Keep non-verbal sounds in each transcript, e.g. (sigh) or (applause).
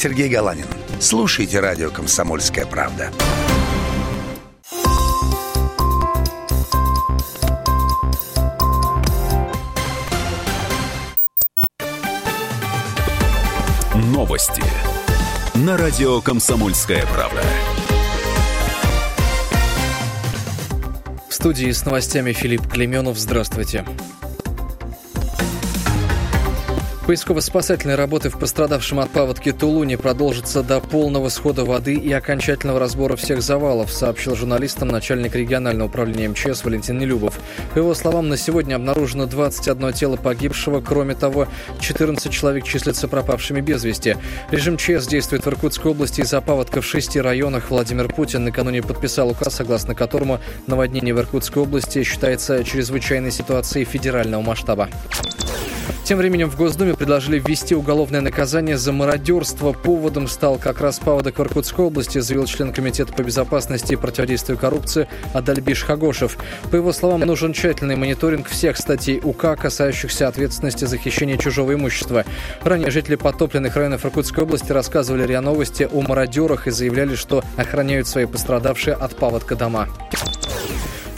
Сергей Галанин. Слушайте радио «Комсомольская правда». Новости на радио «Комсомольская правда». В студии с новостями Филипп Клеменов. Здравствуйте. Поисково-спасательные работы в пострадавшем от паводки Тулуне продолжатся до полного схода воды и окончательного разбора всех завалов, сообщил журналистам начальник регионального управления МЧС Валентин Нелюбов. По его словам, на сегодня обнаружено 21 тело погибшего. Кроме того, 14 человек числятся пропавшими без вести. Режим ЧС действует в Иркутской области из-за паводка в шести районах. Владимир Путин накануне подписал указ, согласно которому наводнение в Иркутской области считается чрезвычайной ситуацией федерального масштаба. Тем временем в Госдуме предложили ввести уголовное наказание за мародерство. Поводом стал как раз паводок в Иркутской области, заявил член Комитета по безопасности и противодействию коррупции Адальбиш Хагошев. По его словам, нужен тщательный мониторинг всех статей УК, касающихся ответственности за хищение чужого имущества. Ранее жители потопленных районов Иркутской области рассказывали РИА Новости о мародерах и заявляли, что охраняют свои пострадавшие от паводка дома.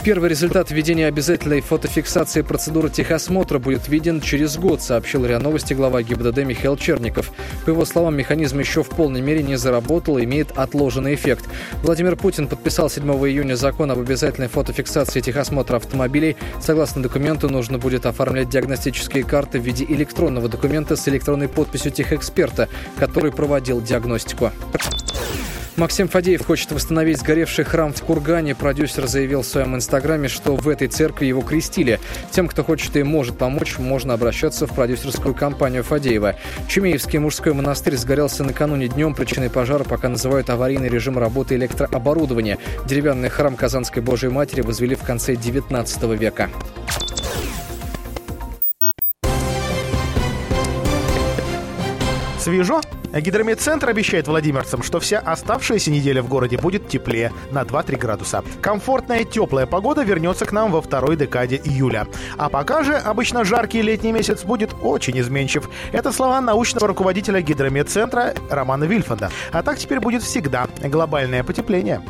Первый результат введения обязательной фотофиксации процедуры техосмотра будет виден через год, сообщил РИА Новости глава ГИБДД Михаил Черников. По его словам, механизм еще в полной мере не заработал и имеет отложенный эффект. Владимир Путин подписал 7 июня закон об обязательной фотофиксации техосмотра автомобилей. Согласно документу, нужно будет оформлять диагностические карты в виде электронного документа с электронной подписью техэксперта, который проводил диагностику. Максим Фадеев хочет восстановить сгоревший храм в Кургане. Продюсер заявил в своем инстаграме, что в этой церкви его крестили. Тем, кто хочет и может помочь, можно обращаться в продюсерскую компанию Фадеева. Чумеевский мужской монастырь сгорелся накануне днем. Причиной пожара пока называют аварийный режим работы электрооборудования. Деревянный храм Казанской Божьей Матери возвели в конце 19 века. Свежо? Гидрометцентр обещает владимирцам, что вся оставшаяся неделя в городе будет теплее на 2-3 градуса. Комфортная теплая погода вернется к нам во второй декаде июля. А пока же обычно жаркий летний месяц будет очень изменчив. Это слова научного руководителя Гидрометцентра Романа Вильфанда. А так теперь будет всегда глобальное потепление.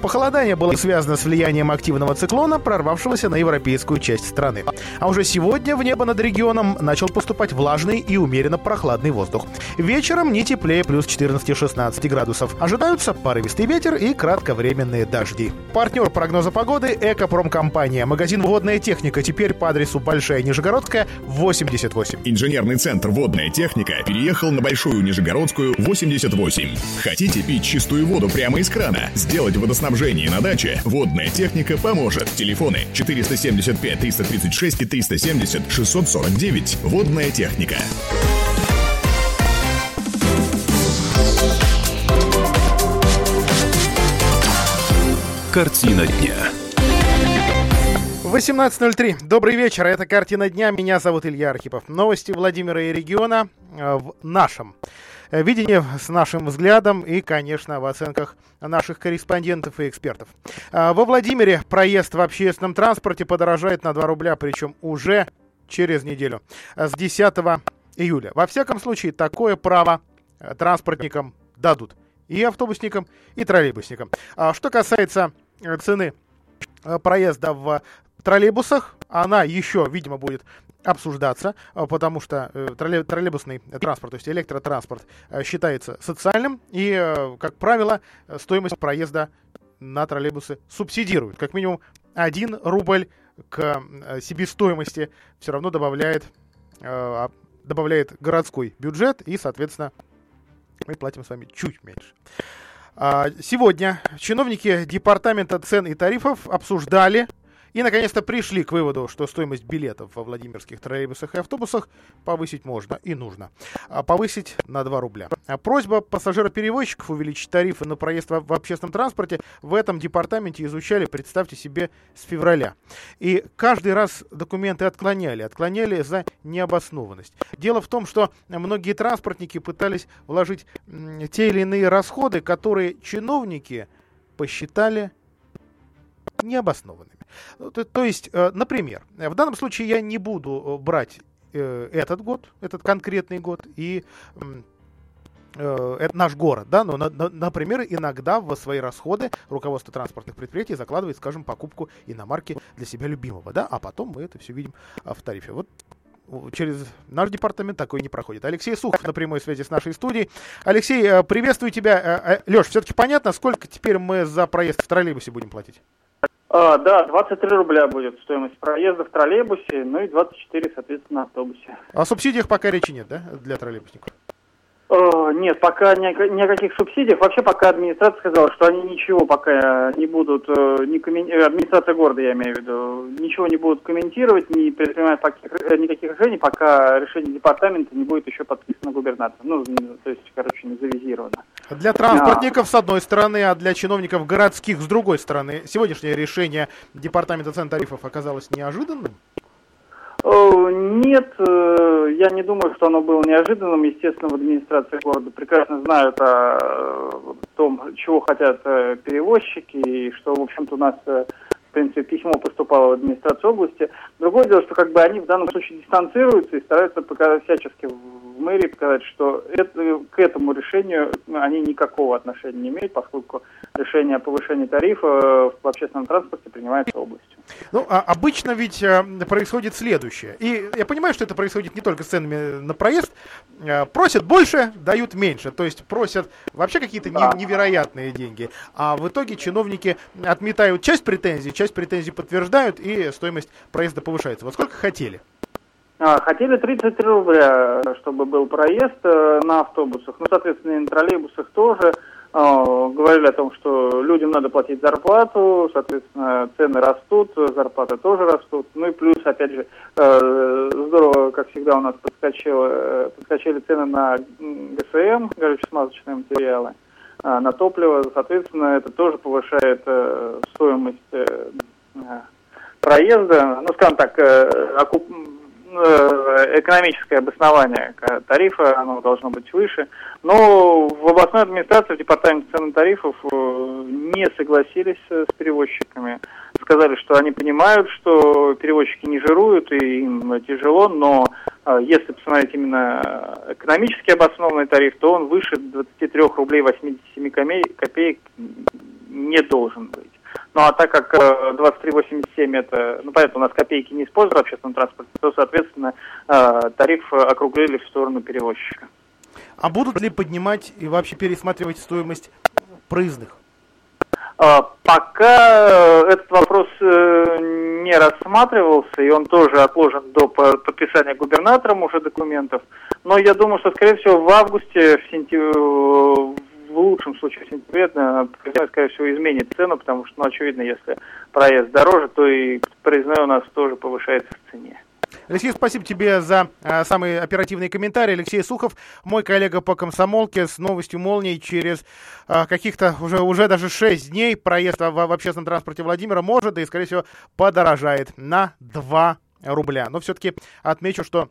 Похолодание было связано с влиянием активного циклона, прорвавшегося на европейскую часть страны. А уже сегодня в небо над регионом начал поступать влажный и умеренно прохладный воздух. Вечером не теплее плюс 14-16 градусов. Ожидаются порывистый ветер и кратковременные дожди. Партнер прогноза погоды – Экопромкомпания. Магазин «Водная техника» теперь по адресу Большая Нижегородская, 88. Инженерный центр «Водная техника» переехал на Большую Нижегородскую, 88. Хотите пить чистую воду прямо из крана? Сделать водоснабжение на даче? «Водная техника» поможет. Телефоны 475 336 и 370 649. «Водная техника». Картина дня. 18.03. Добрый вечер. Это «Картина дня». Меня зовут Илья Архипов. Новости Владимира и региона э, в нашем э, видении, с нашим взглядом и, конечно, в оценках наших корреспондентов и экспертов. Э, во Владимире проезд в общественном транспорте подорожает на 2 рубля, причем уже через неделю, с 10 июля. Во всяком случае, такое право транспортникам дадут и автобусникам, и троллейбусникам. А что касается цены э, проезда в троллейбусах, она еще, видимо, будет обсуждаться, э, потому что троллейбусный транспорт, то есть электротранспорт, считается социальным, и, как правило, стоимость проезда на троллейбусы субсидируют. Как минимум 1 рубль к себестоимости все равно добавляет, добавляет городской бюджет и, соответственно, мы платим с вами чуть меньше. А, сегодня чиновники Департамента цен и тарифов обсуждали и, наконец-то, пришли к выводу, что стоимость билетов во Владимирских троллейбусах и автобусах повысить можно и нужно. А повысить на 2 рубля. А просьба пассажироперевозчиков увеличить тарифы на проезд в общественном транспорте в этом департаменте изучали, представьте себе, с февраля. И каждый раз документы отклоняли. Отклоняли за необоснованность. Дело в том, что многие транспортники пытались вложить те или иные расходы, которые чиновники посчитали необоснованными. То, есть, э, например, в данном случае я не буду э, брать э, этот год, этот конкретный год, и это наш город, да, но, на, на, например, иногда в свои расходы руководство транспортных предприятий закладывает, скажем, покупку иномарки для себя любимого, да, а потом мы это все видим а, в тарифе. Вот через наш департамент такой не проходит. Алексей Сухов на прямой связи с нашей студией. Алексей, приветствую тебя. Леш, все-таки понятно, сколько теперь мы за проезд в троллейбусе будем платить? А, да, 23 рубля будет стоимость проезда в троллейбусе, ну и 24, соответственно, на автобусе. О субсидиях пока речи нет, да, для троллейбусников? Э, нет, пока ни, ни о каких субсидиях. Вообще пока администрация сказала, что они ничего пока не будут, э, не коммен... Э, администрация города, я имею в виду, ничего не будут комментировать, не предпринимать никаких решений, пока решение департамента не будет еще подписано губернатором. Ну, то есть, короче, не завизировано. Для транспортников с одной стороны, а для чиновников городских с другой стороны. Сегодняшнее решение департамента цен тарифов оказалось неожиданным? Э, нет, э, я не думаю, что оно было неожиданным. Естественно, в администрации города прекрасно знают о том, чего хотят э, перевозчики, и что, в общем-то, у нас, в принципе, письмо поступало в администрацию области. Другое дело, что как бы они в данном случае дистанцируются и стараются показать всячески в мэрии показать, что это, к этому решению они никакого отношения не имеют, поскольку решение о повышении тарифа в общественном транспорте принимается областью. Ну, а обычно ведь а, происходит следующее. И я понимаю, что это происходит не только с ценами на проезд. А, просят больше, дают меньше. То есть просят вообще какие-то да. невероятные деньги. А в итоге чиновники отметают часть претензий, часть претензий подтверждают, и стоимость проезда повышается. Вот сколько хотели? А, хотели 33 рубля, чтобы был проезд э, на автобусах. Ну, соответственно, и на троллейбусах тоже. А, говорили о том, что людям надо платить зарплату, соответственно, цены растут, зарплаты тоже растут. Ну и плюс, опять же, э, здорово, как всегда, у нас подскочило, подскочили цены на ГСМ, горюче-смазочные материалы, а, на топливо. Соответственно, это тоже повышает э, стоимость э, проезда. Ну, скажем так, окуп Э, экономическое обоснование тарифа, оно должно быть выше. Но в областной администрации, в департаменте цен и тарифов э, не согласились с перевозчиками. Сказали, что они понимают, что перевозчики не жируют и им тяжело, но э, если посмотреть именно экономически обоснованный тариф, то он выше 23 рублей 87 копеек не должен быть. Ну а так как 23,87 э, это, ну понятно, у нас копейки не используют в общественном транспорте, то, соответственно, э, тариф округлили в сторону перевозчика. А будут ли поднимать и вообще пересматривать стоимость проездных? Э, пока этот вопрос не рассматривался, и он тоже отложен до подписания губернатором уже документов. Но я думаю, что, скорее всего, в августе, в сентябре, в лучшем случае в сентябре, скорее всего, изменит цену, потому что, ну, очевидно, если проезд дороже, то и проездной у нас тоже повышается в цене. Алексей, спасибо тебе за а, самые оперативные комментарии. Алексей Сухов, мой коллега по комсомолке с новостью молнии через а, каких-то уже, уже даже 6 дней проезд в, в общественном транспорте Владимира может, да и, скорее всего, подорожает на 2 рубля. Но все-таки отмечу, что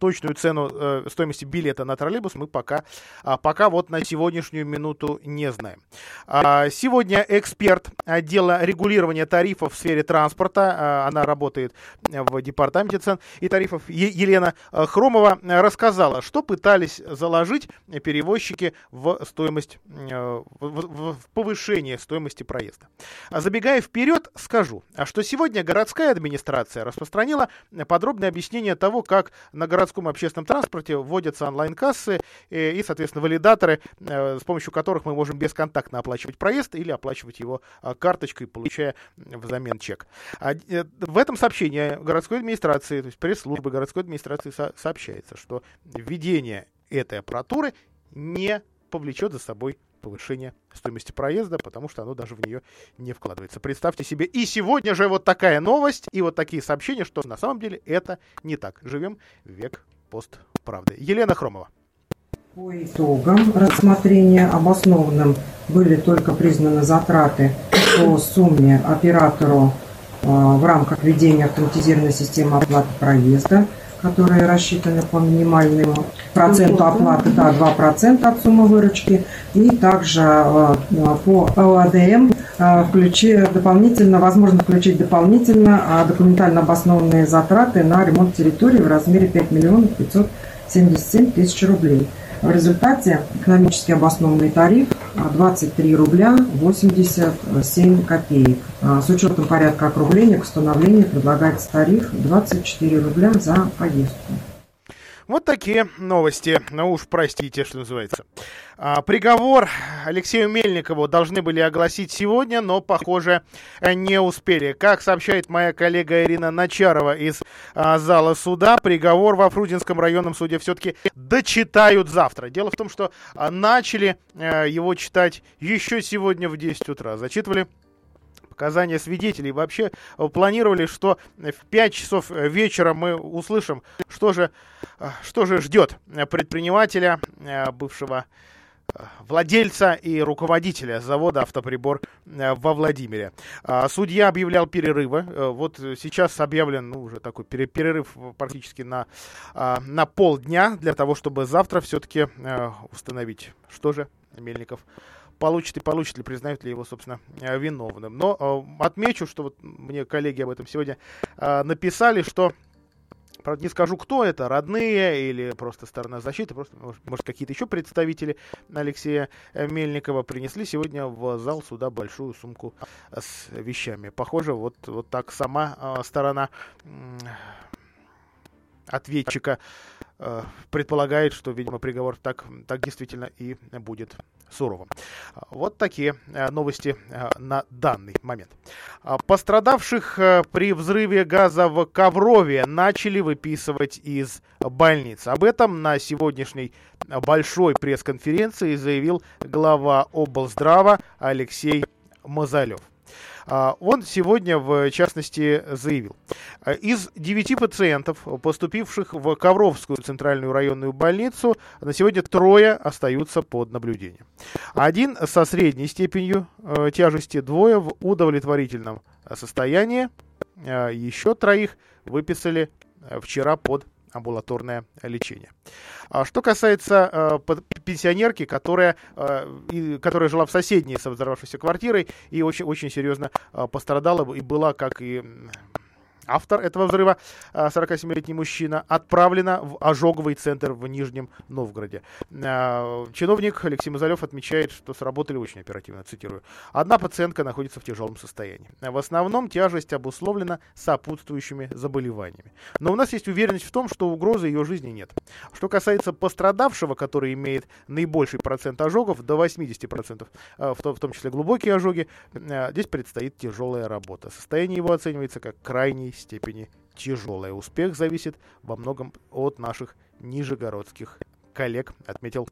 точную цену э, стоимости билета на троллейбус мы пока, а, пока вот на сегодняшнюю минуту не знаем. А, сегодня эксперт отдела регулирования тарифов в сфере транспорта, а, она работает в департаменте цен и тарифов, е- Елена э, Хромова рассказала, что пытались заложить перевозчики в стоимость, э, в, в повышение стоимости проезда. Забегая вперед, скажу, что сегодня городская администрация распространила подробное объяснение того, как на городском городском общественном транспорте вводятся онлайн-кассы э, и, соответственно, валидаторы, э, с помощью которых мы можем бесконтактно оплачивать проезд или оплачивать его а, карточкой, получая взамен чек. А, э, в этом сообщении городской администрации, то есть пресс-службы городской администрации сообщается, что введение этой аппаратуры не повлечет за собой повышение стоимости проезда, потому что оно даже в нее не вкладывается. Представьте себе, и сегодня же вот такая новость, и вот такие сообщения, что на самом деле это не так. Живем век постправды. Елена Хромова. По итогам рассмотрения обоснованным были только признаны затраты по сумме оператору э, в рамках ведения автоматизированной системы оплаты проезда – которые рассчитаны по минимальному проценту оплаты, да, 2% от суммы выручки, и также э, по ОАДМ э, включи, дополнительно, возможно включить дополнительно а, документально обоснованные затраты на ремонт территории в размере 5 миллионов 577 тысяч рублей. В результате экономически обоснованный тариф 23 рубля 87 копеек. А, с учетом порядка округления к установлению предлагается тариф 24 рубля за поездку. Вот такие новости. Ну уж простите, что называется. А, приговор Алексею Мельникову должны были огласить сегодня, но, похоже, не успели. Как сообщает моя коллега Ирина Начарова из а, зала суда, приговор во Фрудинском районном суде все-таки дочитают завтра. Дело в том, что а, начали а, его читать еще сегодня в 10 утра. Зачитывали показания свидетелей. Вообще э, планировали, что в 5 часов э, вечера мы услышим, что же, э, что же ждет предпринимателя, бывшего владельца и руководителя завода «Автоприбор» во Владимире. А, судья объявлял перерывы. Вот сейчас объявлен ну, уже такой перерыв практически на, а, на полдня для того, чтобы завтра все-таки установить, что же Мельников получит и получит ли, признают ли его, собственно, э, виновным. Но э, отмечу, что вот мне коллеги об этом сегодня э, написали, что Правда, не скажу, кто это, родные или просто сторона защиты, просто, может, какие-то еще представители Алексея Мельникова принесли сегодня в зал суда большую сумку с вещами. Похоже, вот, вот так сама сторона ответчика э, предполагает, что, видимо, приговор так, так действительно и будет суровым. Вот такие э, новости э, на данный момент. А пострадавших при взрыве газа в Коврове начали выписывать из больниц. Об этом на сегодняшней большой пресс-конференции заявил глава облздрава Алексей Мазалев. А, он сегодня, в частности, заявил, «Э, из девяти пациентов, поступивших в Ковровскую центральную районную больницу, на сегодня трое остаются под наблюдением. Один со средней степенью э, тяжести, двое в удовлетворительном состоянии, э, еще троих выписали вчера под амбулаторное лечение. А что касается э, пенсионерки, которая, э, которая жила в соседней со взорвавшейся квартирой и очень, очень серьезно э, пострадала и была, как и автор этого взрыва, 47-летний а, мужчина, отправлена в ожоговый центр в Нижнем Новгороде. А, чиновник Алексей Мазалев отмечает, что сработали очень оперативно, цитирую. Одна пациентка находится в тяжелом состоянии. В основном тяжесть обусловлена сопутствующими заболеваниями. Но у нас есть уверенность в том, что угрозы ее жизни нет. Что касается пострадавшего, который имеет наибольший процент ожогов, до 80%, а, в том числе глубокие ожоги, здесь предстоит тяжелая работа. Состояние его оценивается как крайний степени тяжелая. Успех зависит во многом от наших нижегородских коллег, отметил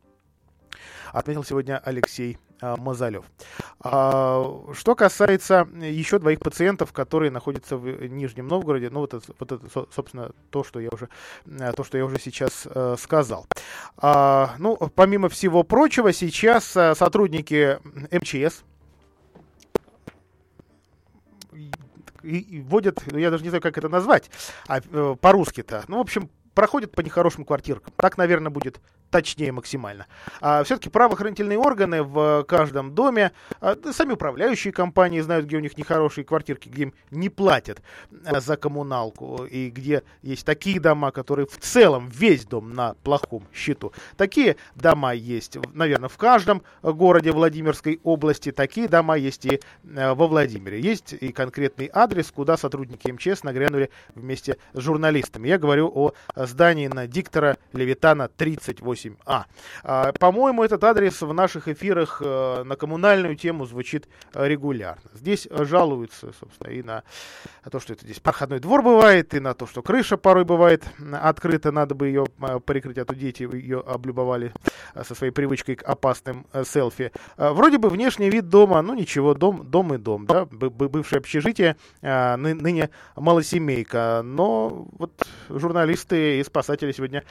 отметил сегодня Алексей а, Мазалев. А, что касается еще двоих пациентов, которые находятся в Нижнем Новгороде, ну вот это, вот это собственно, то, что я уже, то, что я уже сейчас а, сказал. А, ну, помимо всего прочего, сейчас а, сотрудники МЧС и, и вводят, ну, я даже не знаю, как это назвать, а, э, по-русски-то. Ну, в общем, проходят по нехорошим квартиркам. Так, наверное, будет точнее максимально. А все-таки правоохранительные органы в каждом доме, а, сами управляющие компании знают, где у них нехорошие квартирки, где им не платят а, за коммуналку, и где есть такие дома, которые в целом весь дом на плохом счету. Такие дома есть, наверное, в каждом городе Владимирской области, такие дома есть и а, во Владимире. Есть и конкретный адрес, куда сотрудники МЧС нагрянули вместе с журналистами. Я говорю о здании на диктора Левитана 38 8А. А, по-моему, этот адрес в наших эфирах э, на коммунальную тему звучит э, регулярно. Здесь э, жалуются, собственно, и на то, что это здесь проходной двор бывает, и на то, что крыша порой бывает открыта, надо бы ее прикрыть, а то дети ее облюбовали со своей привычкой к опасным селфи. Вроде бы внешний вид дома, ну ничего, дом, дом и дом, да, бывшее общежитие, ныне малосемейка, но вот журналисты и спасатели сегодня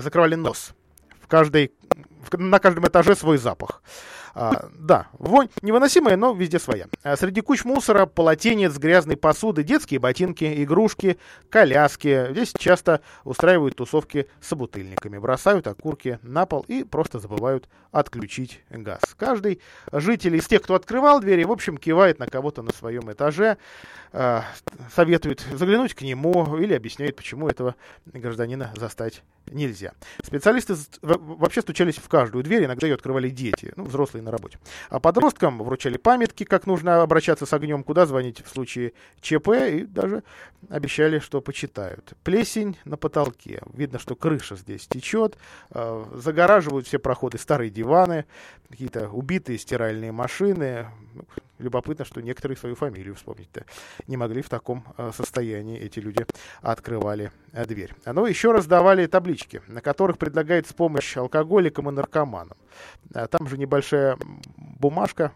закрывали нос каждой, на каждом этаже свой запах. А, да, вонь невыносимая, но везде своя. А среди куч мусора, полотенец, грязной посуды, детские ботинки, игрушки, коляски. Здесь часто устраивают тусовки с собутыльниками, бросают окурки на пол и просто забывают отключить газ. Каждый житель из тех, кто открывал двери, в общем, кивает на кого-то на своем этаже, э, советует заглянуть к нему или объясняет, почему этого гражданина застать нельзя. Специалисты вообще стучались в каждую дверь, иногда ее открывали дети, ну, взрослые на работе. А подросткам вручали памятки, как нужно обращаться с огнем, куда звонить в случае ЧП, и даже обещали, что почитают. Плесень на потолке. Видно, что крыша здесь течет, э, загораживают все проходы старые диваны, какие-то убитые стиральные машины. Любопытно, что некоторые свою фамилию вспомнить-то не могли в таком э, состоянии эти люди открывали э, дверь. Ну, еще раз давали таблички, на которых предлагается помощь алкоголикам и наркоманам. Там же небольшая бумажка,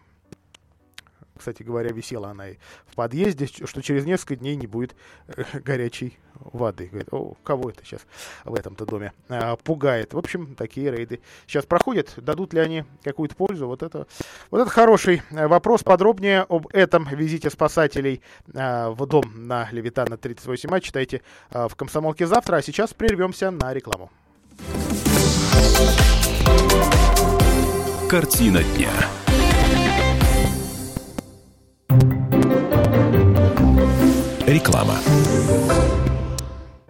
кстати говоря, висела она и в подъезде, что через несколько дней не будет э, (laughs) горячей воды. Говорит, о, кого это сейчас в этом-то доме а, пугает. В общем, такие рейды сейчас проходят. Дадут ли они какую-то пользу? Вот это, вот это хороший э, вопрос. Подробнее об этом визите спасателей а, в дом на Левитана 38А читайте а, в «Комсомолке» завтра. А сейчас прервемся на рекламу. Картина дня. Реклама.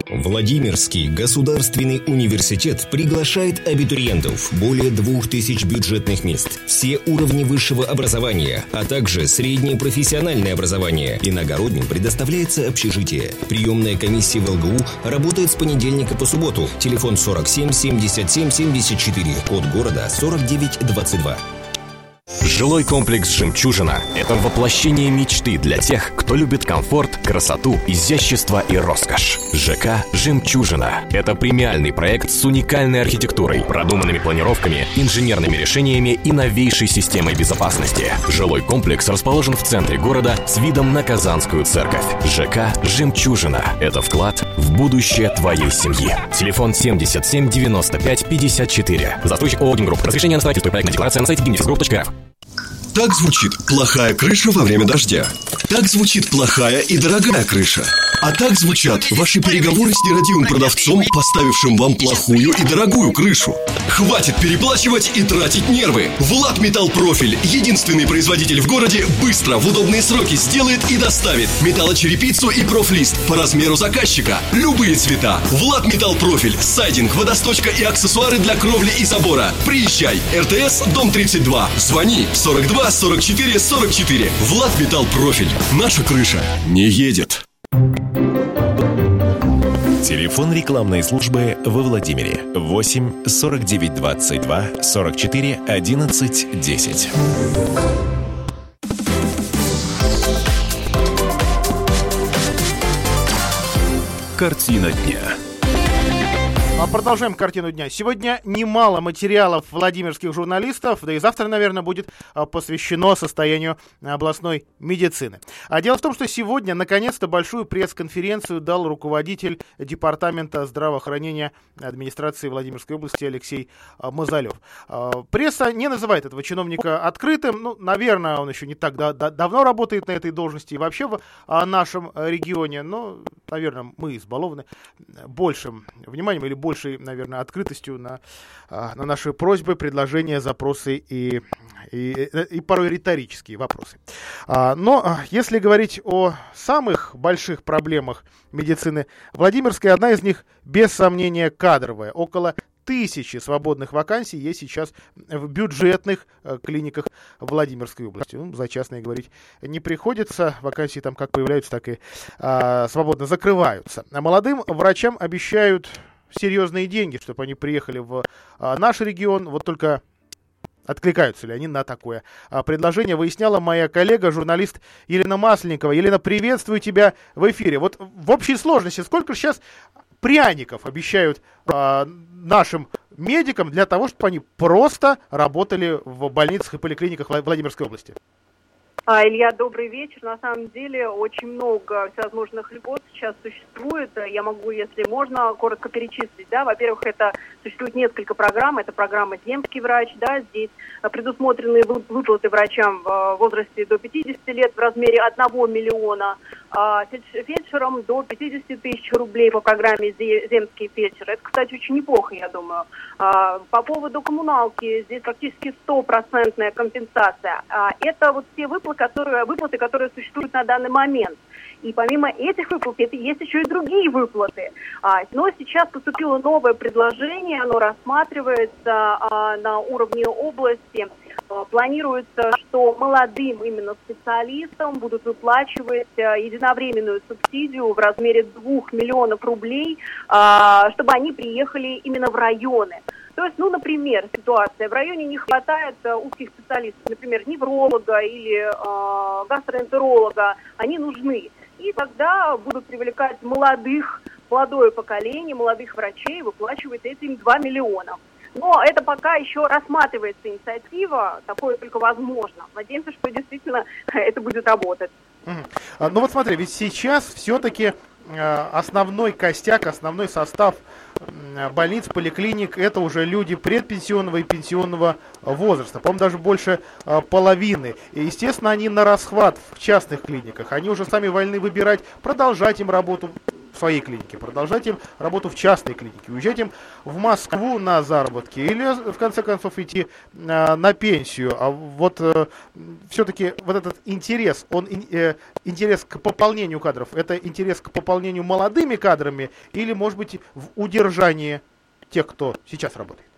Владимирский государственный университет приглашает абитуриентов. Более двух тысяч бюджетных мест. Все уровни высшего образования, а также среднее профессиональное образование. Иногородним предоставляется общежитие. Приемная комиссия в ЛГУ работает с понедельника по субботу. Телефон 47 77 74. Код города 4922. Жилой комплекс «Жемчужина» — это воплощение мечты для тех, кто любит комфорт, красоту, изящество и роскошь. ЖК «Жемчужина» — это премиальный проект с уникальной архитектурой, продуманными планировками, инженерными решениями и новейшей системой безопасности. Жилой комплекс расположен в центре города с видом на Казанскую церковь. ЖК «Жемчужина» — это вклад в будущее твоей семьи. Телефон 77 95 54. Застройщик ООО «Гимгрупп». Разрешение на строительство и проектная декларация на сайте gimnifisgroup.рф. Так звучит плохая крыша во время дождя. Так звучит плохая и дорогая крыша. А так звучат ваши переговоры с нерадивым продавцом, поставившим вам плохую и дорогую крышу. Хватит переплачивать и тратить нервы. Влад Металл Профиль, единственный производитель в городе, быстро, в удобные сроки сделает и доставит металлочерепицу и профлист по размеру заказчика. Любые цвета. Влад Металл Профиль, сайдинг, водосточка и аксессуары для кровли и забора. Приезжай. РТС, дом 32. Звони 42 44 44. Влад Металл Профиль. Наша крыша не едет. Телефон рекламной службы во Владимире 8 49 22 44 11 10. Картина дня. А продолжаем картину дня. Сегодня немало материалов владимирских журналистов, да и завтра, наверное, будет а, посвящено состоянию областной медицины. А дело в том, что сегодня, наконец-то, большую пресс-конференцию дал руководитель Департамента здравоохранения администрации Владимирской области Алексей а, Мазалев. Пресса не называет этого чиновника открытым. Ну, наверное, он еще не так да, да, давно работает на этой должности и вообще в нашем регионе. Но, наверное, мы избалованы большим вниманием или большей, наверное, открытостью на, а, на наши просьбы, предложения, запросы и, и, и порой риторические вопросы. А, но а, если говорить о самых больших проблемах медицины Владимирской, одна из них, без сомнения, кадровая. Около тысячи свободных вакансий есть сейчас в бюджетных э, клиниках Владимирской области. Ну, за частные говорить не приходится. Вакансии там как появляются, так и э, свободно закрываются. А молодым врачам обещают серьезные деньги, чтобы они приехали в а, наш регион. Вот только откликаются ли они на такое а, предложение, выясняла моя коллега, журналист Елена Масленникова. Елена, приветствую тебя в эфире. Вот в общей сложности сколько сейчас пряников обещают а, нашим медикам для того, чтобы они просто работали в больницах и поликлиниках Владимирской области? А, Илья, добрый вечер. На самом деле очень много всевозможных льгот сейчас существует. Я могу, если можно, коротко перечислить. Да? Во-первых, это существует несколько программ. Это программа «Земский врач». Да? Здесь предусмотрены выплаты врачам в возрасте до 50 лет в размере 1 миллиона, а фельдшерам до 50 тысяч рублей по программе «Земские фельдшеры». Это, кстати, очень неплохо, я думаю. А, по поводу коммуналки, здесь практически стопроцентная компенсация. А, это вот все выплаты, которые, выплаты, которые существуют на данный момент. И помимо этих выплат, есть еще и другие выплаты. А, но сейчас поступило новое предложение, оно рассматривается а, на уровне области. А, планируется, что молодым именно специалистам будут выплачивать а, единовременную субсидию в размере 2 миллионов рублей, а, чтобы они приехали именно в районы. То есть, ну, например, ситуация, в районе не хватает э, узких специалистов, например, невролога или э, гастроэнтеролога, они нужны. И тогда будут привлекать молодых, молодое поколение, молодых врачей, выплачивать этим 2 миллиона. Но это пока еще рассматривается инициатива, такое только возможно. Надеемся, что действительно (laughs) это будет работать. Mm. Ну вот смотри, ведь сейчас все-таки э, основной костяк, основной состав больниц, поликлиник, это уже люди предпенсионного и пенсионного возраста. По-моему, даже больше а, половины. И, естественно, они на расхват в частных клиниках. Они уже сами вольны выбирать, продолжать им работу в своей клинике, продолжать им работу в частной клинике, уезжать им в Москву на заработки или, в конце концов, идти э, на пенсию. А вот э, все-таки вот этот интерес, он э, интерес к пополнению кадров, это интерес к пополнению молодыми кадрами или, может быть, в удержании тех, кто сейчас работает?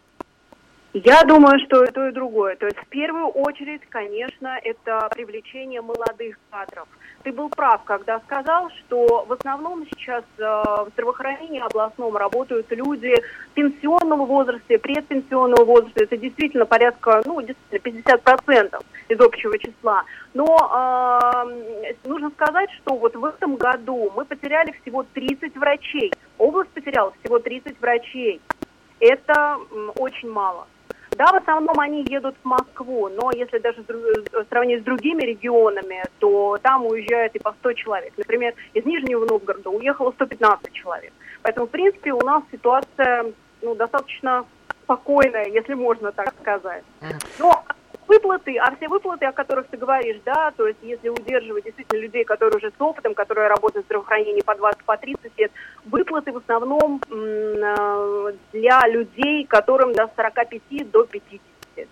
Я думаю, что и то, и другое. То есть в первую очередь, конечно, это привлечение молодых кадров. Ты был прав, когда сказал, что в основном сейчас э, в здравоохранении областном работают люди пенсионного возраста, предпенсионного возраста. Это действительно порядка, ну, действительно 50% из общего числа. Но э, нужно сказать, что вот в этом году мы потеряли всего 30 врачей. Область потеряла всего 30 врачей. Это очень мало. Да, в основном они едут в Москву, но если даже сравнить с другими регионами, то там уезжает и по 100 человек. Например, из Нижнего Новгорода уехало 115 человек. Поэтому, в принципе, у нас ситуация ну, достаточно спокойная, если можно так сказать. Но выплаты, а все выплаты, о которых ты говоришь, да, то есть если удерживать действительно людей, которые уже с опытом, которые работают в здравоохранении по 20, по 30 лет, выплаты в основном э, для людей, которым до 45 до 50.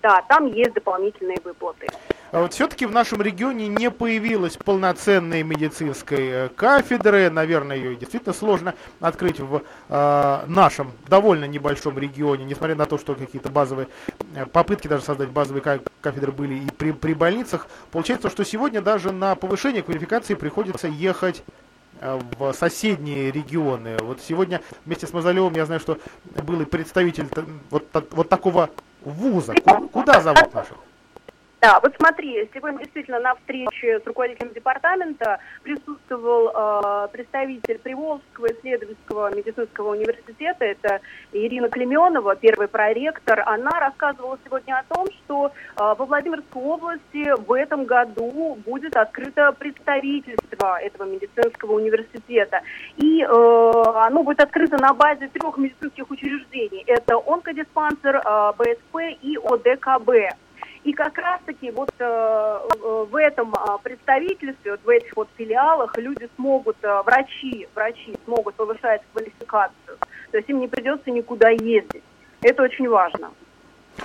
Да, там есть дополнительные выплаты. А вот все-таки в нашем регионе не появилась полноценной медицинской э, кафедры. Наверное, ее действительно сложно открыть в э, нашем довольно небольшом регионе, несмотря на то, что какие-то базовые э, попытки даже создать базовые кафедры были и при, при больницах. Получается, что сегодня даже на повышение квалификации приходится ехать э, в соседние регионы. Вот сегодня вместе с Мазалевым я знаю, что был и представитель вот, вот такого вуза. Куда зовут наших? Да, вот смотри, сегодня действительно на встрече с руководителем департамента присутствовал э, представитель Приволжского исследовательского медицинского университета, это Ирина Клеменова, первый проректор. Она рассказывала сегодня о том, что э, во Владимирской области в этом году будет открыто представительство этого медицинского университета. И э, оно будет открыто на базе трех медицинских учреждений. Это онкодиспансер, э, БСП и ОДКБ. И как раз-таки вот э, э, в этом э, представительстве, вот в этих вот филиалах люди смогут, э, врачи, врачи смогут повышать квалификацию. То есть им не придется никуда ездить. Это очень важно.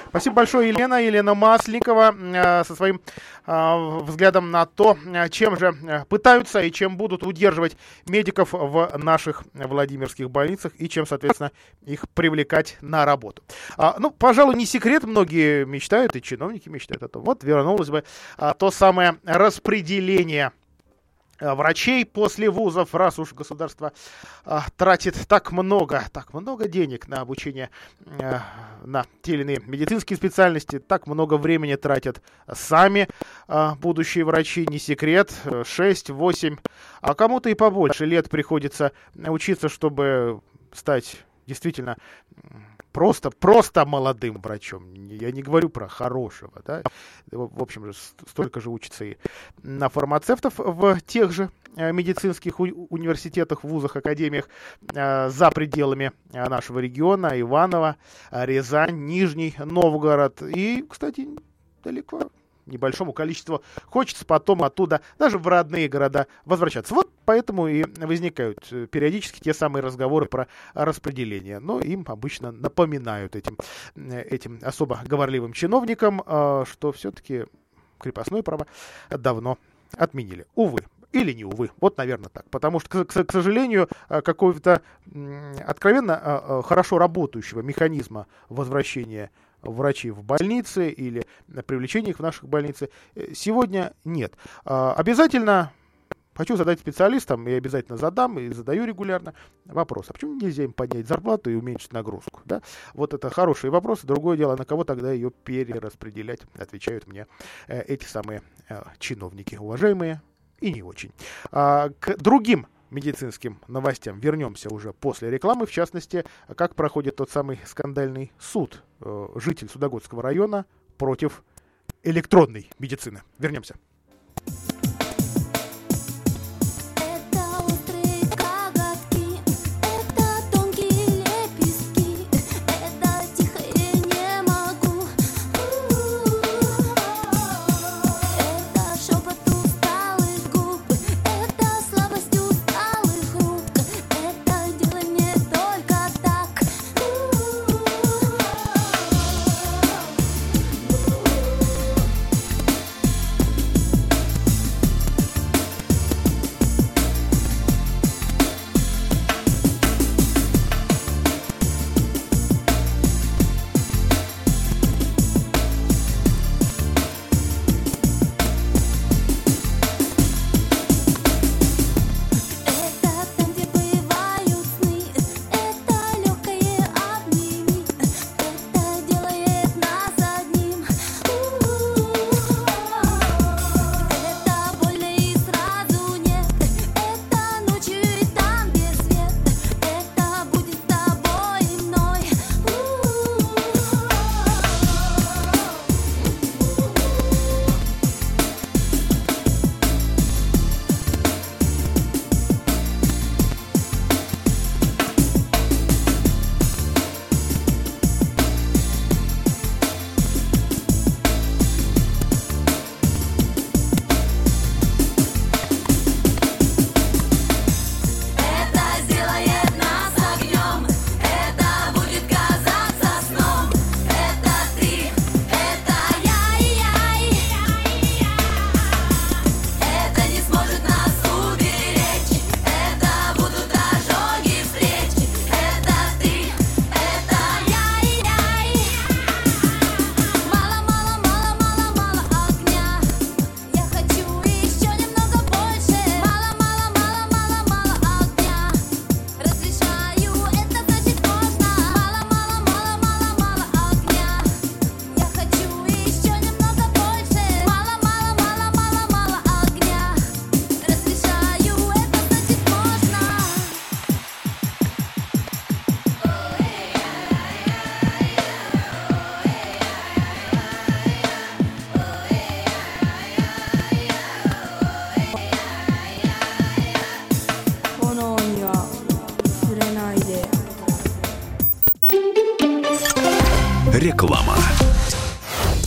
Спасибо большое, Елена. Елена Масленникова э, со своим э, взглядом на то, э, чем же пытаются и чем будут удерживать медиков в наших Владимирских больницах и чем, соответственно, их привлекать на работу. А, ну, пожалуй, не секрет, многие мечтают, и чиновники мечтают о том. Вот вернулось бы а, то самое распределение врачей после вузов, раз уж государство а, тратит так много, так много денег на обучение а, на те или иные медицинские специальности, так много времени тратят сами а, будущие врачи, не секрет, 6-8, а кому-то и побольше лет приходится учиться, чтобы стать действительно просто, просто молодым врачом. Я не говорю про хорошего, да. В общем же, столько же учится и на фармацевтов в тех же э, медицинских университетах, вузах, академиях э, за пределами э, нашего региона, Иваново, Рязань, Нижний Новгород и, кстати, далеко небольшому количеству хочется потом оттуда, даже в родные города, возвращаться. Вот поэтому и возникают э, периодически те самые разговоры про распределение. Но им обычно напоминают этим, э, этим особо говорливым чиновникам, э, что все-таки крепостное право давно отменили. Увы, или не увы. Вот, наверное, так. Потому что, к, к сожалению, какого-то откровенно хорошо работающего механизма возвращения врачей в больнице или привлечения их в наших больницы. Э, сегодня нет. А, обязательно хочу задать специалистам, и обязательно задам, и задаю регулярно вопрос, а почему нельзя им поднять зарплату и уменьшить нагрузку? Да? Вот это хорошие вопросы. Другое дело, на кого тогда ее перераспределять, отвечают мне э, эти самые э, чиновники, уважаемые и не очень. А, к другим медицинским новостям вернемся уже после рекламы. В частности, как проходит тот самый скандальный суд э, житель Судогодского района против электронной медицины. Вернемся.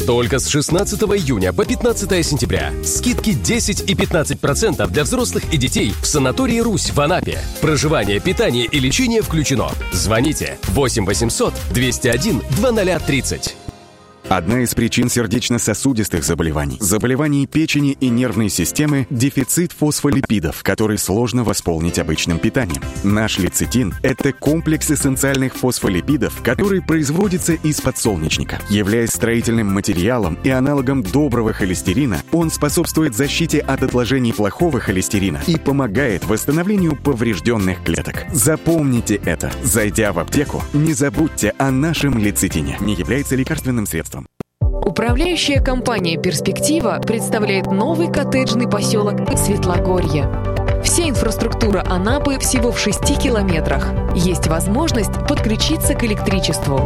Только с 16 июня по 15 сентября. Скидки 10 и 15% для взрослых и детей в санатории «Русь» в Анапе. Проживание, питание и лечение включено. Звоните 8 800 201 2030. Одна из причин сердечно-сосудистых заболеваний, заболеваний печени и нервной системы – дефицит фосфолипидов, который сложно восполнить обычным питанием. Наш лецитин – это комплекс эссенциальных фосфолипидов, который производится из подсолнечника. Являясь строительным материалом и аналогом доброго холестерина, он способствует защите от отложений плохого холестерина и помогает восстановлению поврежденных клеток. Запомните это. Зайдя в аптеку, не забудьте о нашем лецитине. Не является лекарственным средством. Управляющая компания «Перспектива» представляет новый коттеджный поселок Светлогорье. Вся инфраструктура Анапы всего в 6 километрах. Есть возможность подключиться к электричеству.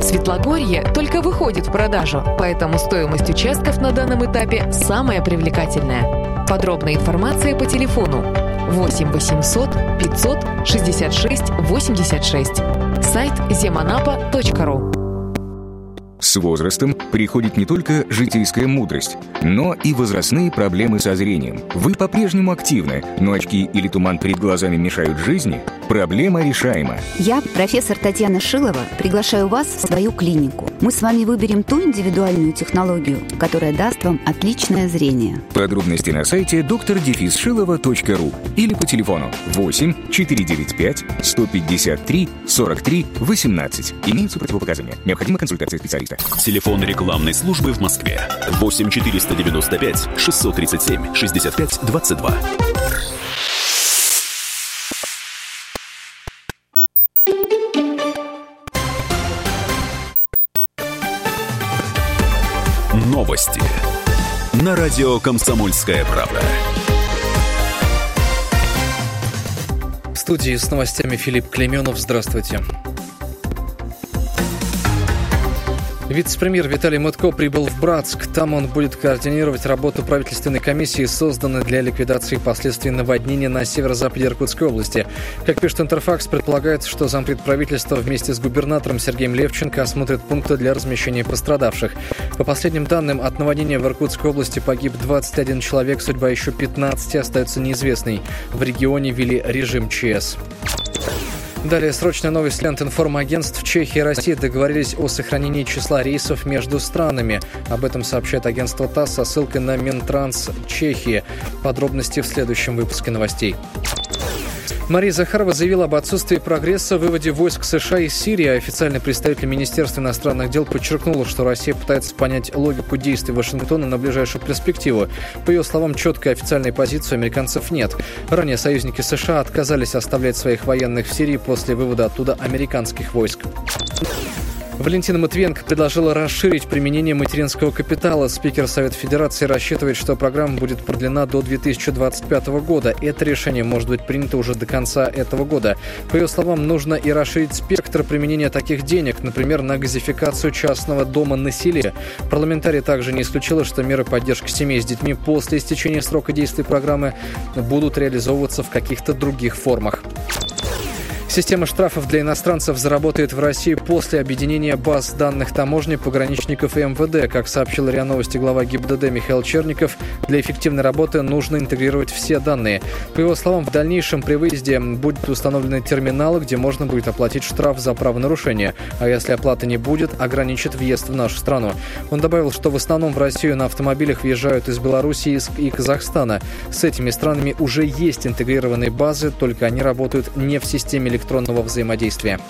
Светлогорье только выходит в продажу, поэтому стоимость участков на данном этапе самая привлекательная. Подробная информация по телефону 8 800 500 66 86. Сайт земанапа.ру с возрастом приходит не только житейская мудрость, но и возрастные проблемы со зрением. Вы по-прежнему активны, но очки или туман перед глазами мешают жизни? Проблема решаема. Я, профессор Татьяна Шилова, приглашаю вас в свою клинику. Мы с вами выберем ту индивидуальную технологию, которая даст вам отличное зрение. Подробности на сайте доктор-шилова.ру или по телефону 8 495 153 43 18. Имеются противопоказания. Необходима консультация специалиста. Телефон рекламной службы в Москве 8 495 637 65 22. Новости на радио «Комсомольская правда». В студии с новостями Филипп Клеменов. Здравствуйте. Вице-премьер Виталий Мутко прибыл в Братск. Там он будет координировать работу правительственной комиссии, созданной для ликвидации последствий наводнения на северо-западе Иркутской области. Как пишет Интерфакс, предполагается, что зампред правительства вместе с губернатором Сергеем Левченко осмотрит пункты для размещения пострадавших. По последним данным, от наводнения в Иркутской области погиб 21 человек, судьба еще 15 остается неизвестной. В регионе ввели режим ЧС. Далее срочная новость лент информагентств. Чехия и Россия договорились о сохранении числа рейсов между странами. Об этом сообщает агентство ТАСС со ссылкой на Минтранс Чехии. Подробности в следующем выпуске новостей. Мария Захарова заявила об отсутствии прогресса в выводе войск США из Сирии. Официальный представитель Министерства иностранных дел подчеркнула, что Россия пытается понять логику действий Вашингтона на ближайшую перспективу. По ее словам, четкой официальной позиции американцев нет. Ранее союзники США отказались оставлять своих военных в Сирии после вывода оттуда американских войск. Валентина Матвиенко предложила расширить применение материнского капитала. Спикер Совета Федерации рассчитывает, что программа будет продлена до 2025 года. Это решение может быть принято уже до конца этого года. По ее словам, нужно и расширить спектр применения таких денег, например, на газификацию частного дома на селе. Парламентарий также не исключила, что меры поддержки семей с детьми после истечения срока действия программы будут реализовываться в каких-то других формах. Система штрафов для иностранцев заработает в России после объединения баз данных таможни, пограничников и МВД. Как сообщил РИА Новости глава ГИБДД Михаил Черников, для эффективной работы нужно интегрировать все данные. По его словам, в дальнейшем при выезде будут установлены терминалы, где можно будет оплатить штраф за правонарушение. А если оплаты не будет, ограничит въезд в нашу страну. Он добавил, что в основном в Россию на автомобилях въезжают из Белоруссии и Казахстана. С этими странами уже есть интегрированные базы, только они работают не в системе электронного взаимодействия.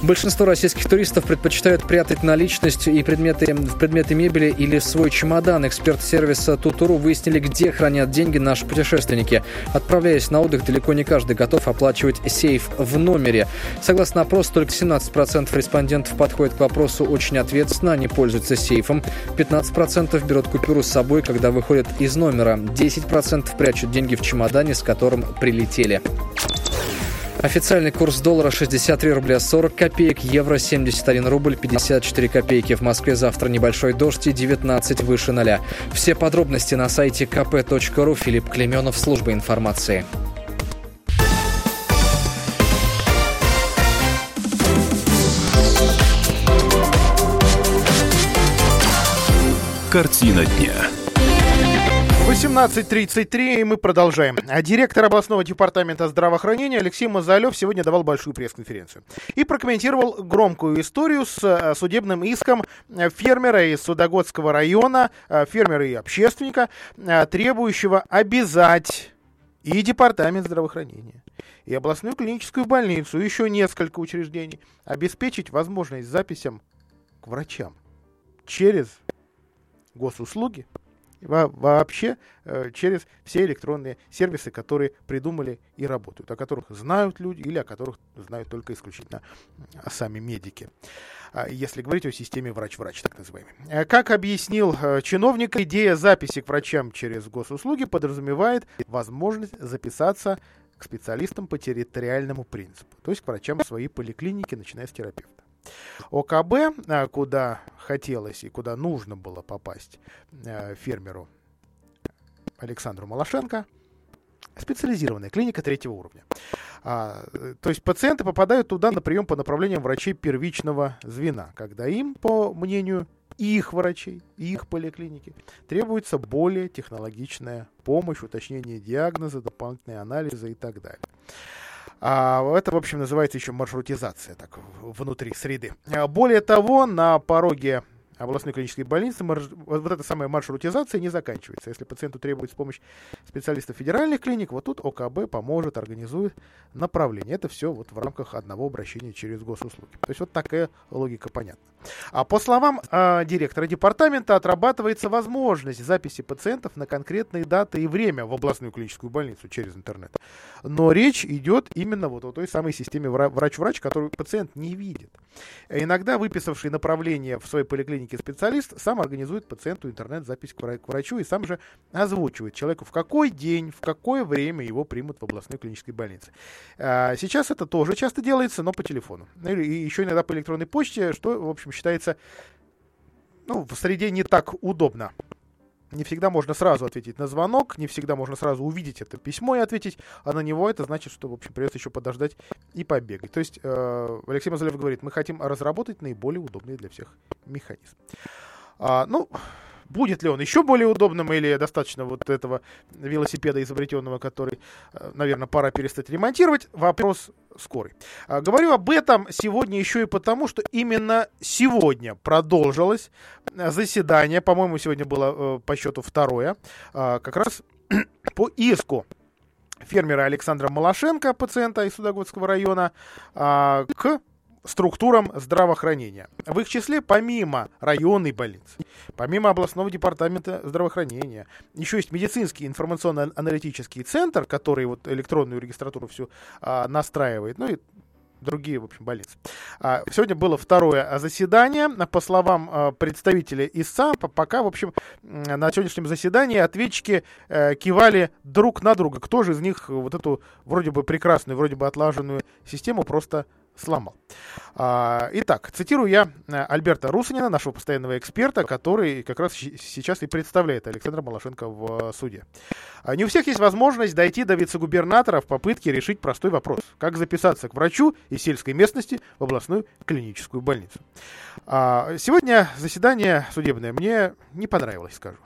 Большинство российских туристов предпочитают прятать наличность и предметы, в предметы мебели или в свой чемодан. Эксперт сервиса Тутуру выяснили, где хранят деньги наши путешественники. Отправляясь на отдых, далеко не каждый готов оплачивать сейф в номере. Согласно опросу, только 17% респондентов подходят к вопросу очень ответственно, они пользуются сейфом. 15% берут купюру с собой, когда выходят из номера. 10% прячут деньги в чемодане, с которым прилетели. Официальный курс доллара 63 рубля 40 копеек, евро 71 рубль 54 копейки. В Москве завтра небольшой дождь и 19 выше ноля. Все подробности на сайте kp.ru. Филипп Клеменов, служба информации. Картина дня. 18.33, и мы продолжаем. А директор областного департамента здравоохранения Алексей Мазалев сегодня давал большую пресс-конференцию. И прокомментировал громкую историю с э, судебным иском э, фермера из Судогодского района, э, фермера и общественника, требующего обязать и департамент здравоохранения, и областную клиническую больницу, и еще несколько учреждений, обеспечить возможность записям к врачам через госуслуги во вообще э, через все электронные сервисы, которые придумали и работают, о которых знают люди или о которых знают только исключительно сами медики. А, если говорить о системе врач-врач, так называемой. Э, как объяснил э, чиновник, идея записи к врачам через госуслуги подразумевает возможность записаться к специалистам по территориальному принципу, то есть к врачам своей поликлиники, начиная с терапевта. ОКБ, э, куда хотелось и куда нужно было попасть фермеру Александру Малашенко, специализированная клиника третьего уровня. А, то есть пациенты попадают туда на прием по направлениям врачей первичного звена, когда им, по мнению их врачей, их поликлиники, требуется более технологичная помощь, уточнение диагноза, дополнительные анализы и так далее. А это, в общем, называется еще маршрутизация так, внутри среды. А, более того, на пороге областной клинической больницы вот эта самая маршрутизация не заканчивается. Если пациенту требуется помощь специалистов федеральных клиник, вот тут ОКБ поможет, организует направление. Это все вот в рамках одного обращения через госуслуги. То есть вот такая логика понятна. А по словам э, директора департамента, отрабатывается возможность записи пациентов на конкретные даты и время в областную клиническую больницу через интернет. Но речь идет именно вот о той самой системе врач-врач, которую пациент не видит. Иногда выписавший направление в своей поликлинике специалист сам организует пациенту интернет-запись к врачу и сам же озвучивает человеку, в какой день, в какое время его примут в областной клинической больнице. А, сейчас это тоже часто делается, но по телефону. И еще иногда по электронной почте, что, в общем, считается ну, в среде не так удобно. Не всегда можно сразу ответить на звонок, не всегда можно сразу увидеть это письмо и ответить, а на него это значит, что, в общем, придется еще подождать и побегать. То есть э, Алексей Мазалев говорит, мы хотим разработать наиболее удобный для всех механизм. А, ну, Будет ли он еще более удобным или достаточно вот этого велосипеда изобретенного, который, э, наверное, пора перестать ремонтировать? Вопрос скорый. А, говорю об этом сегодня еще и потому, что именно сегодня продолжилось заседание, по-моему, сегодня было э, по счету второе, а, как раз (clears throat) по иску фермера Александра Малашенко, пациента из Судогодского района, а, к структурам здравоохранения. В их числе, помимо районной больницы, помимо областного департамента здравоохранения, еще есть медицинский информационно-аналитический центр, который вот электронную регистратуру всю а, настраивает, ну и другие, в общем, больницы. А, сегодня было второе заседание. По словам а, представителей ИСА, пока, в общем, на сегодняшнем заседании ответчики э, кивали друг на друга. Кто же из них вот эту вроде бы прекрасную, вроде бы отлаженную систему просто сломал. А, итак, цитирую я э, Альберта Русанина, нашего постоянного эксперта, который как раз сейчас и представляет Александра Малашенко в суде. А, не у всех есть возможность дойти до вице-губернатора в попытке решить простой вопрос. Как записаться к врачу из сельской местности в областную клиническую больницу. А, сегодня заседание судебное мне не понравилось, скажу.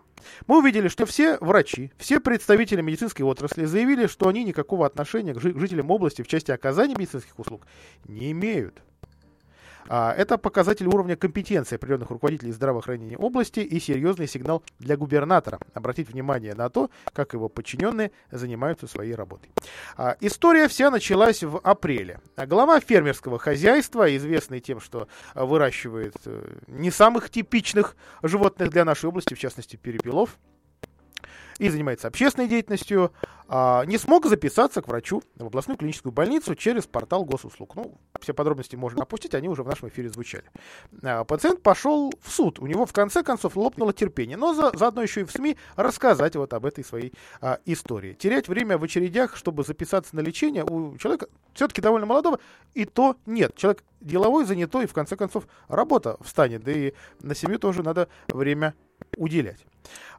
Мы увидели, что все врачи, все представители медицинской отрасли заявили, что они никакого отношения к жителям области в части оказания медицинских услуг не имеют. А, это показатель уровня компетенции определенных руководителей здравоохранения области и серьезный сигнал для губернатора обратить внимание на то, как его подчиненные занимаются своей работой. А, история вся началась в апреле. Глава фермерского хозяйства, известный тем, что выращивает э, не самых типичных животных для нашей области, в частности перепелов, и занимается общественной деятельностью, а, не смог записаться к врачу в областную клиническую больницу через портал госуслуг. Ну, все подробности можно опустить, они уже в нашем эфире звучали. А, пациент пошел в суд, у него в конце концов лопнуло терпение, но за, заодно еще и в СМИ рассказать вот об этой своей а, истории. Терять время в очередях, чтобы записаться на лечение у человека все-таки довольно молодого, и то нет. Человек деловой, занятой, и в конце концов работа встанет, да и на семью тоже надо время уделять.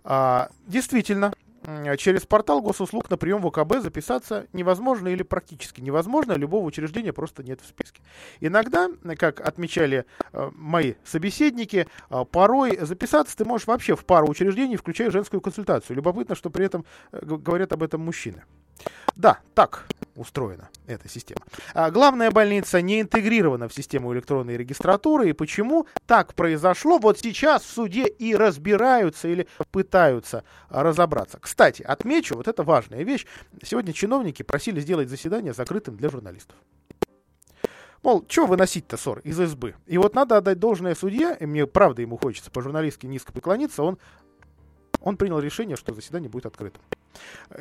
А, действительно, через портал госуслуг на прием в ОКБ записаться невозможно или практически невозможно, любого учреждения просто нет в списке. Иногда, как отмечали э, мои собеседники, э, порой записаться ты можешь вообще в пару учреждений, включая женскую консультацию. Любопытно, что при этом э, говорят об этом мужчины. Да, так устроена эта система. А главная больница не интегрирована в систему электронной регистратуры. И почему так произошло, вот сейчас в суде и разбираются или пытаются разобраться. Кстати, отмечу, вот это важная вещь. Сегодня чиновники просили сделать заседание закрытым для журналистов. Мол, что выносить-то ссор из СБ? И вот надо отдать должное судье, и мне правда ему хочется по-журналистски низко поклониться, он он принял решение, что заседание будет открытым.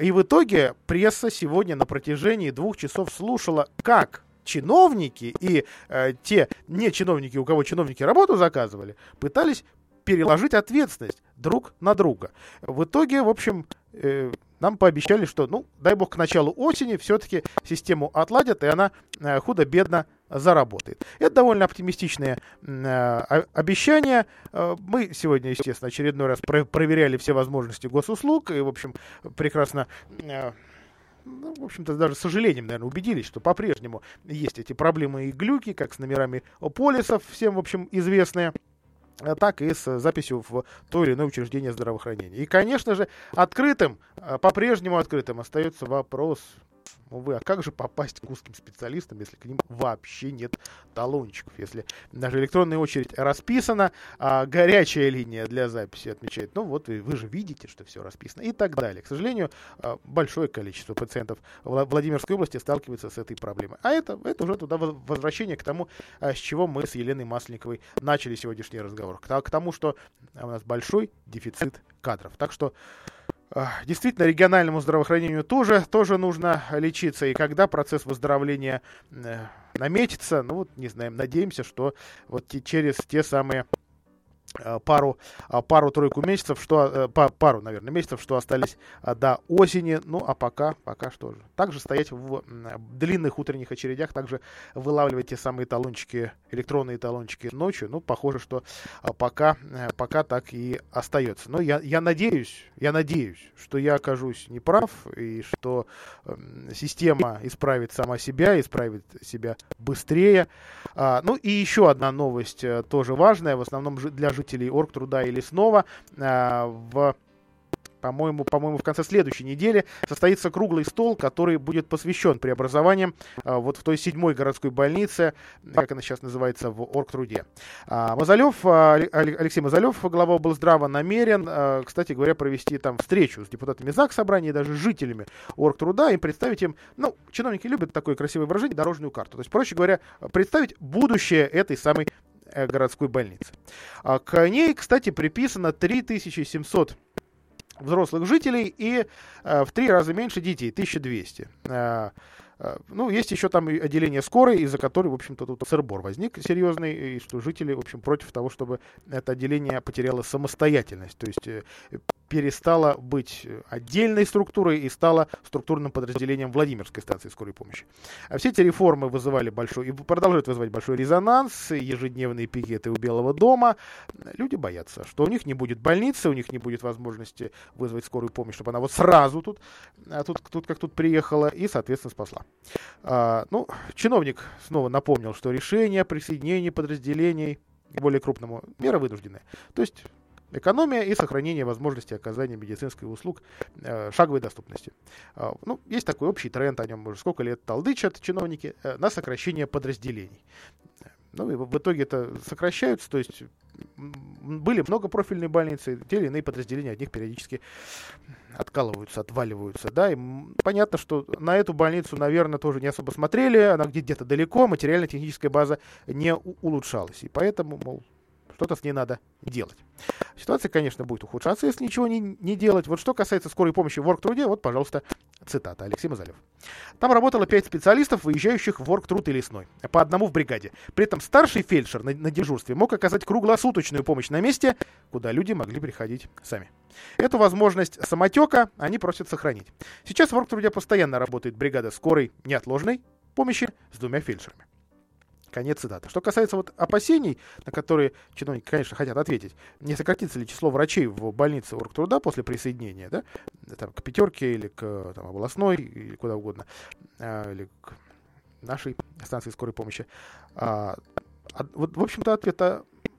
И в итоге пресса сегодня на протяжении двух часов слушала, как чиновники и э, те не чиновники, у кого чиновники работу заказывали, пытались переложить ответственность друг на друга. В итоге, в общем, э, нам пообещали, что, ну, дай бог, к началу осени все-таки систему отладят, и она э, худо-бедно заработает. Это довольно оптимистичное э, обещание. Э, мы сегодня, естественно, очередной раз про проверяли все возможности госуслуг, и, в общем, прекрасно... Э, ну, в общем-то, даже с сожалением, наверное, убедились, что по-прежнему есть эти проблемы и глюки, как с номерами полисов, всем, в общем, известные так и с записью в то или иное учреждение здравоохранения. И, конечно же, открытым, по-прежнему открытым остается вопрос Увы, а как же попасть к узким специалистам, если к ним вообще нет талончиков? Если даже электронная очередь расписана, а горячая линия для записи отмечает, ну вот вы же видите, что все расписано и так далее. К сожалению, а, большое количество пациентов в Владимирской области сталкивается с этой проблемой. А это, это уже туда возвращение к тому, а, с чего мы с Еленой Масленниковой начали сегодняшний разговор. К тому, что у нас большой дефицит кадров. Так что Действительно, региональному здравоохранению тоже, тоже нужно лечиться. И когда процесс выздоровления э, наметится, ну вот, не знаем, надеемся, что вот через те самые пару, а, пару-тройку месяцев, что, э, пару, наверное, месяцев, что остались а, до осени. Ну, а пока, пока что же. Также стоять в длинных утренних очередях, также вылавливать те самые талончики, электронные талончики ночью. Ну, похоже, что а, пока, э, пока так и остается. Но я, я надеюсь, я надеюсь, что я окажусь неправ, и что система исправит сама себя, исправит себя быстрее. Ну, и еще одна новость тоже важная, в основном для жителей жителей Оргтруда и Лесного а, в по-моему, по-моему, в конце следующей недели состоится круглый стол, который будет посвящен преобразованиям а, вот в той седьмой городской больнице, как она сейчас называется, в Оргтруде. А, Мазалев, а, Алексей Мазалев, глава облздрава, намерен, а, кстати говоря, провести там встречу с депутатами ЗАГС собрания и даже жителями Оргтруда и представить им, ну, чиновники любят такое красивое выражение, дорожную карту. То есть, проще говоря, представить будущее этой самой городской больницы. А к ней, кстати, приписано 3700 взрослых жителей и э, в три раза меньше детей, 1200. Э, э, ну, есть еще там отделение скорой, из-за которой, в общем-то, тут сырбор возник серьезный, и что жители, в общем, против того, чтобы это отделение потеряло самостоятельность. То есть э, перестала быть отдельной структурой и стала структурным подразделением Владимирской станции скорой помощи. А все эти реформы вызывали большой и продолжают вызывать большой резонанс, ежедневные пикеты у Белого дома. Люди боятся, что у них не будет больницы, у них не будет возможности вызвать скорую помощь, чтобы она вот сразу тут, а тут, тут как тут приехала и, соответственно, спасла. А, ну, чиновник снова напомнил, что решение о присоединении подразделений более крупному мера вынужденная. То есть Экономия и сохранение возможности оказания медицинских услуг э, шаговой доступности. Э, ну, есть такой общий тренд, о нем уже сколько лет толдычат чиновники, э, на сокращение подразделений. Ну и в итоге это сокращаются, то есть были многопрофильные больницы, те или иные подразделения от них периодически откалываются, отваливаются, да, и понятно, что на эту больницу, наверное, тоже не особо смотрели, она где-то далеко, материально-техническая база не улучшалась, и поэтому, мол, что-то с ней надо делать. Ситуация, конечно, будет ухудшаться, если ничего не, не делать. Вот что касается скорой помощи в Оргтруде, вот, пожалуйста, цитата Алексей Мазалев. Там работало пять специалистов, выезжающих в Оргтруд и Лесной, по одному в бригаде. При этом старший фельдшер на, на дежурстве мог оказать круглосуточную помощь на месте, куда люди могли приходить сами. Эту возможность самотека они просят сохранить. Сейчас в Оргтруде постоянно работает бригада скорой неотложной помощи с двумя фельдшерами. Конец цитаты. Что касается вот опасений, на которые чиновники, конечно, хотят ответить, не сократится ли число врачей в больнице оргтруда после присоединения да, там, к пятерке или к там, областной, или куда угодно, а, или к нашей станции скорой помощи. А, вот, в общем-то, ответ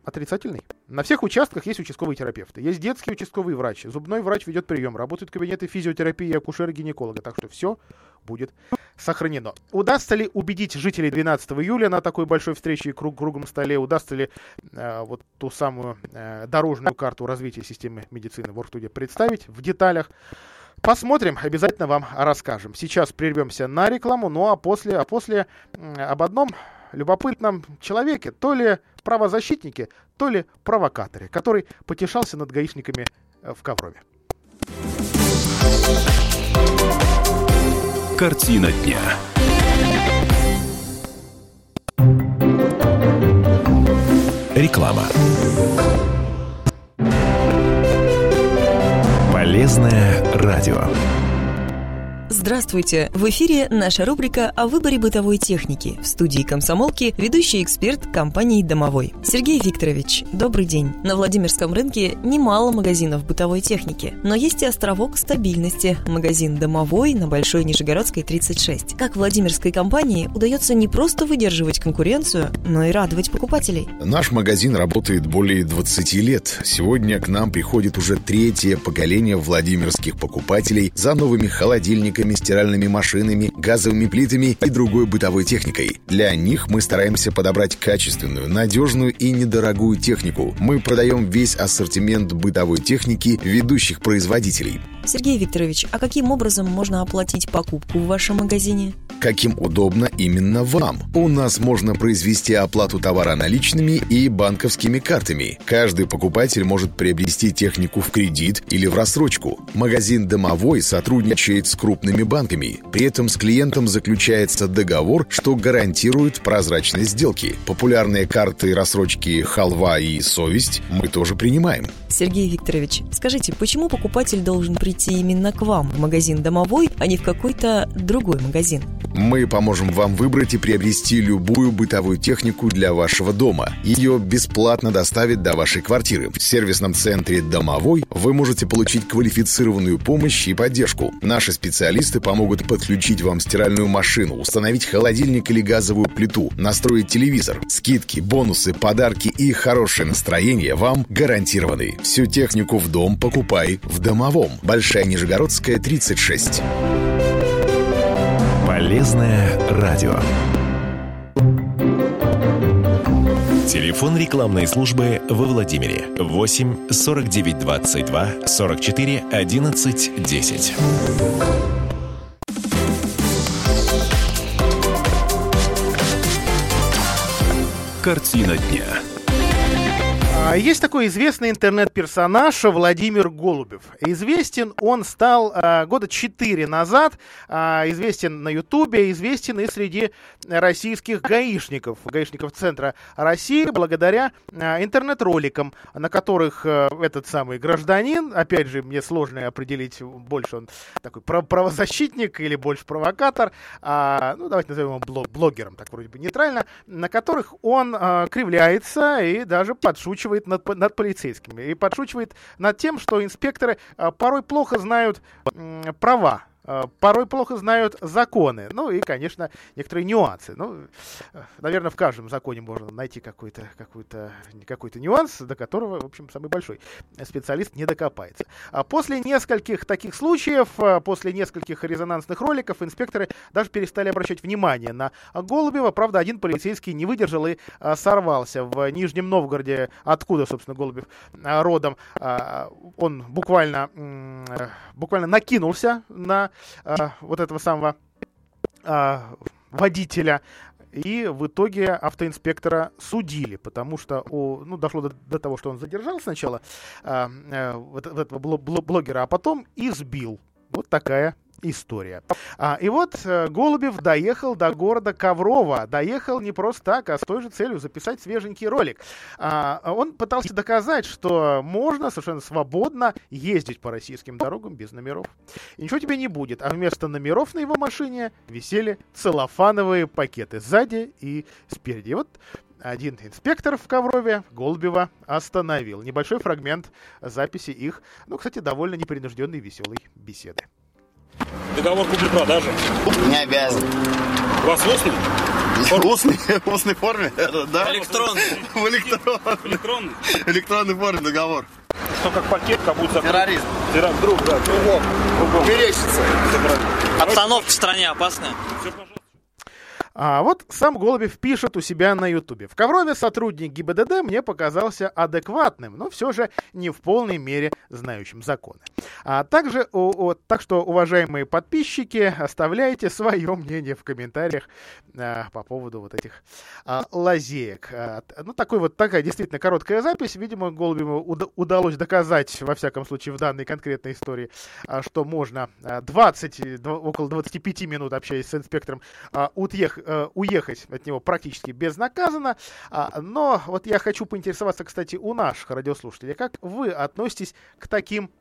отрицательный. На всех участках есть участковые терапевты. Есть детский участковый врач. Зубной врач ведет прием. Работают кабинеты физиотерапии и акушера-гинеколога. Так что все будет сохранено. Удастся ли убедить жителей 12 июля на такой большой встрече и круг, круглом столе? Удастся ли э, вот ту самую э, дорожную карту развития системы медицины в Оргтуде представить в деталях? Посмотрим, обязательно вам расскажем. Сейчас прервемся на рекламу, ну а после, а после об одном любопытном человеке, то ли правозащитнике, то ли провокаторе, который потешался над гаишниками э, в Коврове. Картина дня. Реклама. Полезное радио. Здравствуйте! В эфире наша рубрика о выборе бытовой техники. В студии комсомолки ведущий эксперт компании «Домовой». Сергей Викторович, добрый день. На Владимирском рынке немало магазинов бытовой техники, но есть и островок стабильности – магазин «Домовой» на Большой Нижегородской 36. Как Владимирской компании удается не просто выдерживать конкуренцию, но и радовать покупателей? Наш магазин работает более 20 лет. Сегодня к нам приходит уже третье поколение владимирских покупателей за новыми холодильниками, стиральными машинами, газовыми плитами и другой бытовой техникой. Для них мы стараемся подобрать качественную, надежную и недорогую технику. Мы продаем весь ассортимент бытовой техники ведущих производителей. Сергей Викторович, а каким образом можно оплатить покупку в вашем магазине? Каким удобно именно вам. У нас можно произвести оплату товара наличными и банковскими картами. Каждый покупатель может приобрести технику в кредит или в рассрочку. Магазин «Домовой» сотрудничает с крупными банками. При этом с клиентом заключается договор, что гарантирует прозрачность сделки. Популярные карты рассрочки «Халва» и «Совесть» мы тоже принимаем. Сергей Викторович, скажите, почему покупатель должен прийти именно к вам в магазин «Домовой», а не в какой-то другой магазин? Мы поможем вам выбрать и приобрести любую бытовую технику для вашего дома. Ее бесплатно доставят до вашей квартиры. В сервисном центре «Домовой» вы можете получить квалифицированную помощь и поддержку. Наши специалисты помогут подключить вам стиральную машину, установить холодильник или газовую плиту, настроить телевизор. Скидки, бонусы, подарки и хорошее настроение вам гарантированы. Всю технику в дом покупай в «Домовом». Большая Нижегородская, 36. Полезное радио. Телефон рекламной службы во Владимире 8 49 22 44 11 10. Картина дня. А, есть такой известный интернет-персонаж Владимир Голубев. Известен он стал а, года четыре назад, а, известен на Ютубе, известен и среди российских гаишников, гаишников Центра России, благодаря интернет-роликам, на которых этот самый гражданин, опять же, мне сложно определить, больше он такой правозащитник или больше провокатор, ну, давайте назовем его блогером, так вроде бы нейтрально, на которых он кривляется и даже подшучивает над, над полицейскими и подшучивает над тем, что инспекторы а, порой плохо знают права порой плохо знают законы. Ну и, конечно, некоторые нюансы. Ну, э, наверное, в каждом законе можно найти какой-то какой какой нюанс, до которого, в общем, самый большой специалист не докопается. А после нескольких таких случаев, э, после нескольких резонансных роликов, инспекторы даже перестали обращать внимание на Голубева. Правда, один полицейский не выдержал и сорвался в Нижнем Новгороде, откуда, собственно, Голубев родом. Он буквально, буквально накинулся на э, вот этого самого э, водителя. И в итоге автоинспектора судили, потому что у, ну, дошло до, до того, что он задержал сначала э, э, этого блогера, а потом избил. Вот такая история. А, и вот э, Голубев доехал до города Коврова. Доехал не просто так, а с той же целью записать свеженький ролик. А, он пытался доказать, что можно совершенно свободно ездить по российским дорогам без номеров. И ничего тебе не будет. А вместо номеров на его машине висели целлофановые пакеты сзади и спереди. И вот один инспектор в Коврове Голубева остановил. Небольшой фрагмент записи их, ну, кстати, довольно непринужденной веселой беседы. Договор купли-продажи. Не обязан. У вас устный? (laughs) В устной, в устной форме? Да. Электронный. (laughs) В электронной. Электронный? Электронной форме договор. Что как пакет, как будто... Террорист. Террорист. Друг, да. Кругом. Кругом. Мерещится. Обстановка в стране опасная. Все, пожалуйста. А вот сам Голубев пишет у себя на Ютубе. В Коврове сотрудник ГИБДД мне показался адекватным, но все же не в полной мере знающим законы. А также, о, о, так что, уважаемые подписчики, оставляйте свое мнение в комментариях а, по поводу вот этих а, лазеек. А, ну, такой вот такая действительно короткая запись. Видимо, Голубеву уда- удалось доказать, во всяком случае, в данной конкретной истории, а, что можно 20, около 25 минут, общаясь с инспектором, а, утех, а, уехать от него практически безнаказанно. А, но вот я хочу поинтересоваться, кстати, у наших радиослушателей, как вы относитесь к таким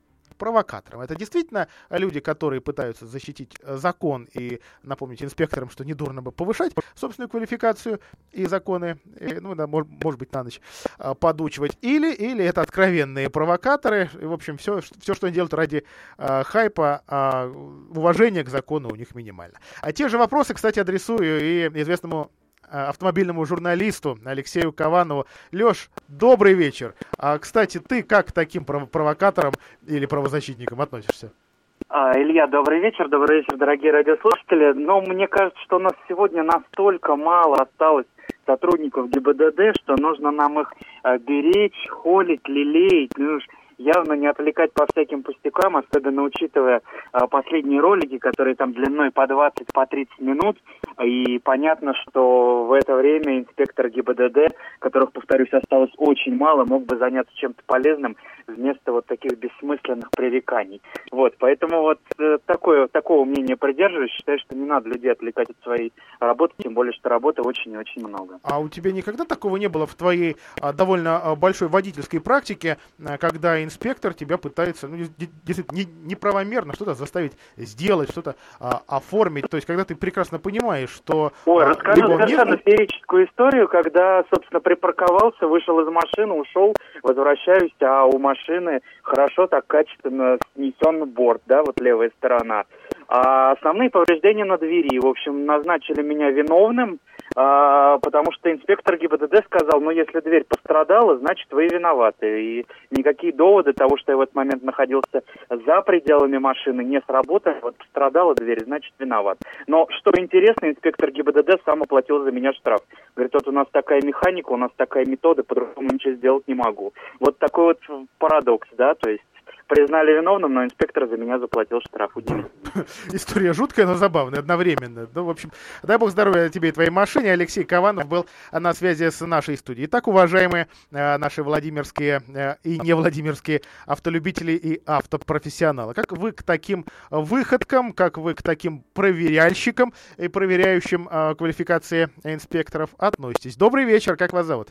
провокаторам. Это действительно люди, которые пытаются защитить э, закон и напомнить инспекторам, что недурно бы повышать собственную квалификацию и законы, и, ну, да, может, может быть, на ночь а, подучивать. Или, или это откровенные провокаторы. И, в общем, все, все что они делают ради а, хайпа, а, уважения к закону у них минимально. А те же вопросы, кстати, адресую и известному Э, автомобильному журналисту Алексею Каванову. Леш, добрый вечер. А, кстати, ты как к таким провокаторам или правозащитникам относишься? А, Илья, добрый вечер, добрый вечер, дорогие радиослушатели. Но мне кажется, что у нас сегодня настолько мало осталось сотрудников ГИБДД, что нужно нам их э, беречь, холить, лелеять. Ну, явно не отвлекать по всяким пустякам, особенно учитывая а, последние ролики, которые там длиной по 20, по 30 минут. И понятно, что в это время инспектор ГИБДД, которых, повторюсь, осталось очень мало, мог бы заняться чем-то полезным вместо вот таких бессмысленных пререканий. Вот, поэтому вот э, такое, такого мнения придерживаюсь. Считаю, что не надо людей отвлекать от своей работы, тем более, что работы очень и очень много. А у тебя никогда такого не было в твоей а, довольно а, большой водительской практике, когда инспектор тебя пытается, ну, действительно, не, неправомерно что-то заставить сделать, что-то а, оформить. То есть, когда ты прекрасно понимаешь, что... Ой, а, расскажу совершенно феерическую историю, когда, собственно, припарковался, вышел из машины, ушел, возвращаюсь, а у машины хорошо так качественно снесен борт, да, вот левая сторона. А основные повреждения на двери. В общем, назначили меня виновным, а, потому что инспектор ГИБДД сказал, ну, если дверь пострадала, значит, вы виноваты. И никакие доводы того, что я в этот момент находился за пределами машины, не сработали. Вот пострадала дверь, значит, виноват. Но, что интересно, инспектор ГИБДД сам оплатил за меня штраф. Говорит, вот у нас такая механика, у нас такая метода, по-другому ничего сделать не могу. Вот такой вот парадокс, да, то есть признали виновным, но инспектор за меня заплатил штраф. (laughs) История жуткая, но забавная одновременно. Ну, в общем, дай бог здоровья тебе и твоей машине. Алексей Кованов был на связи с нашей студией. Итак, уважаемые э, наши владимирские э, и не владимирские автолюбители и автопрофессионалы, как вы к таким выходкам, как вы к таким проверяльщикам и проверяющим э, квалификации инспекторов относитесь? Добрый вечер, как вас зовут?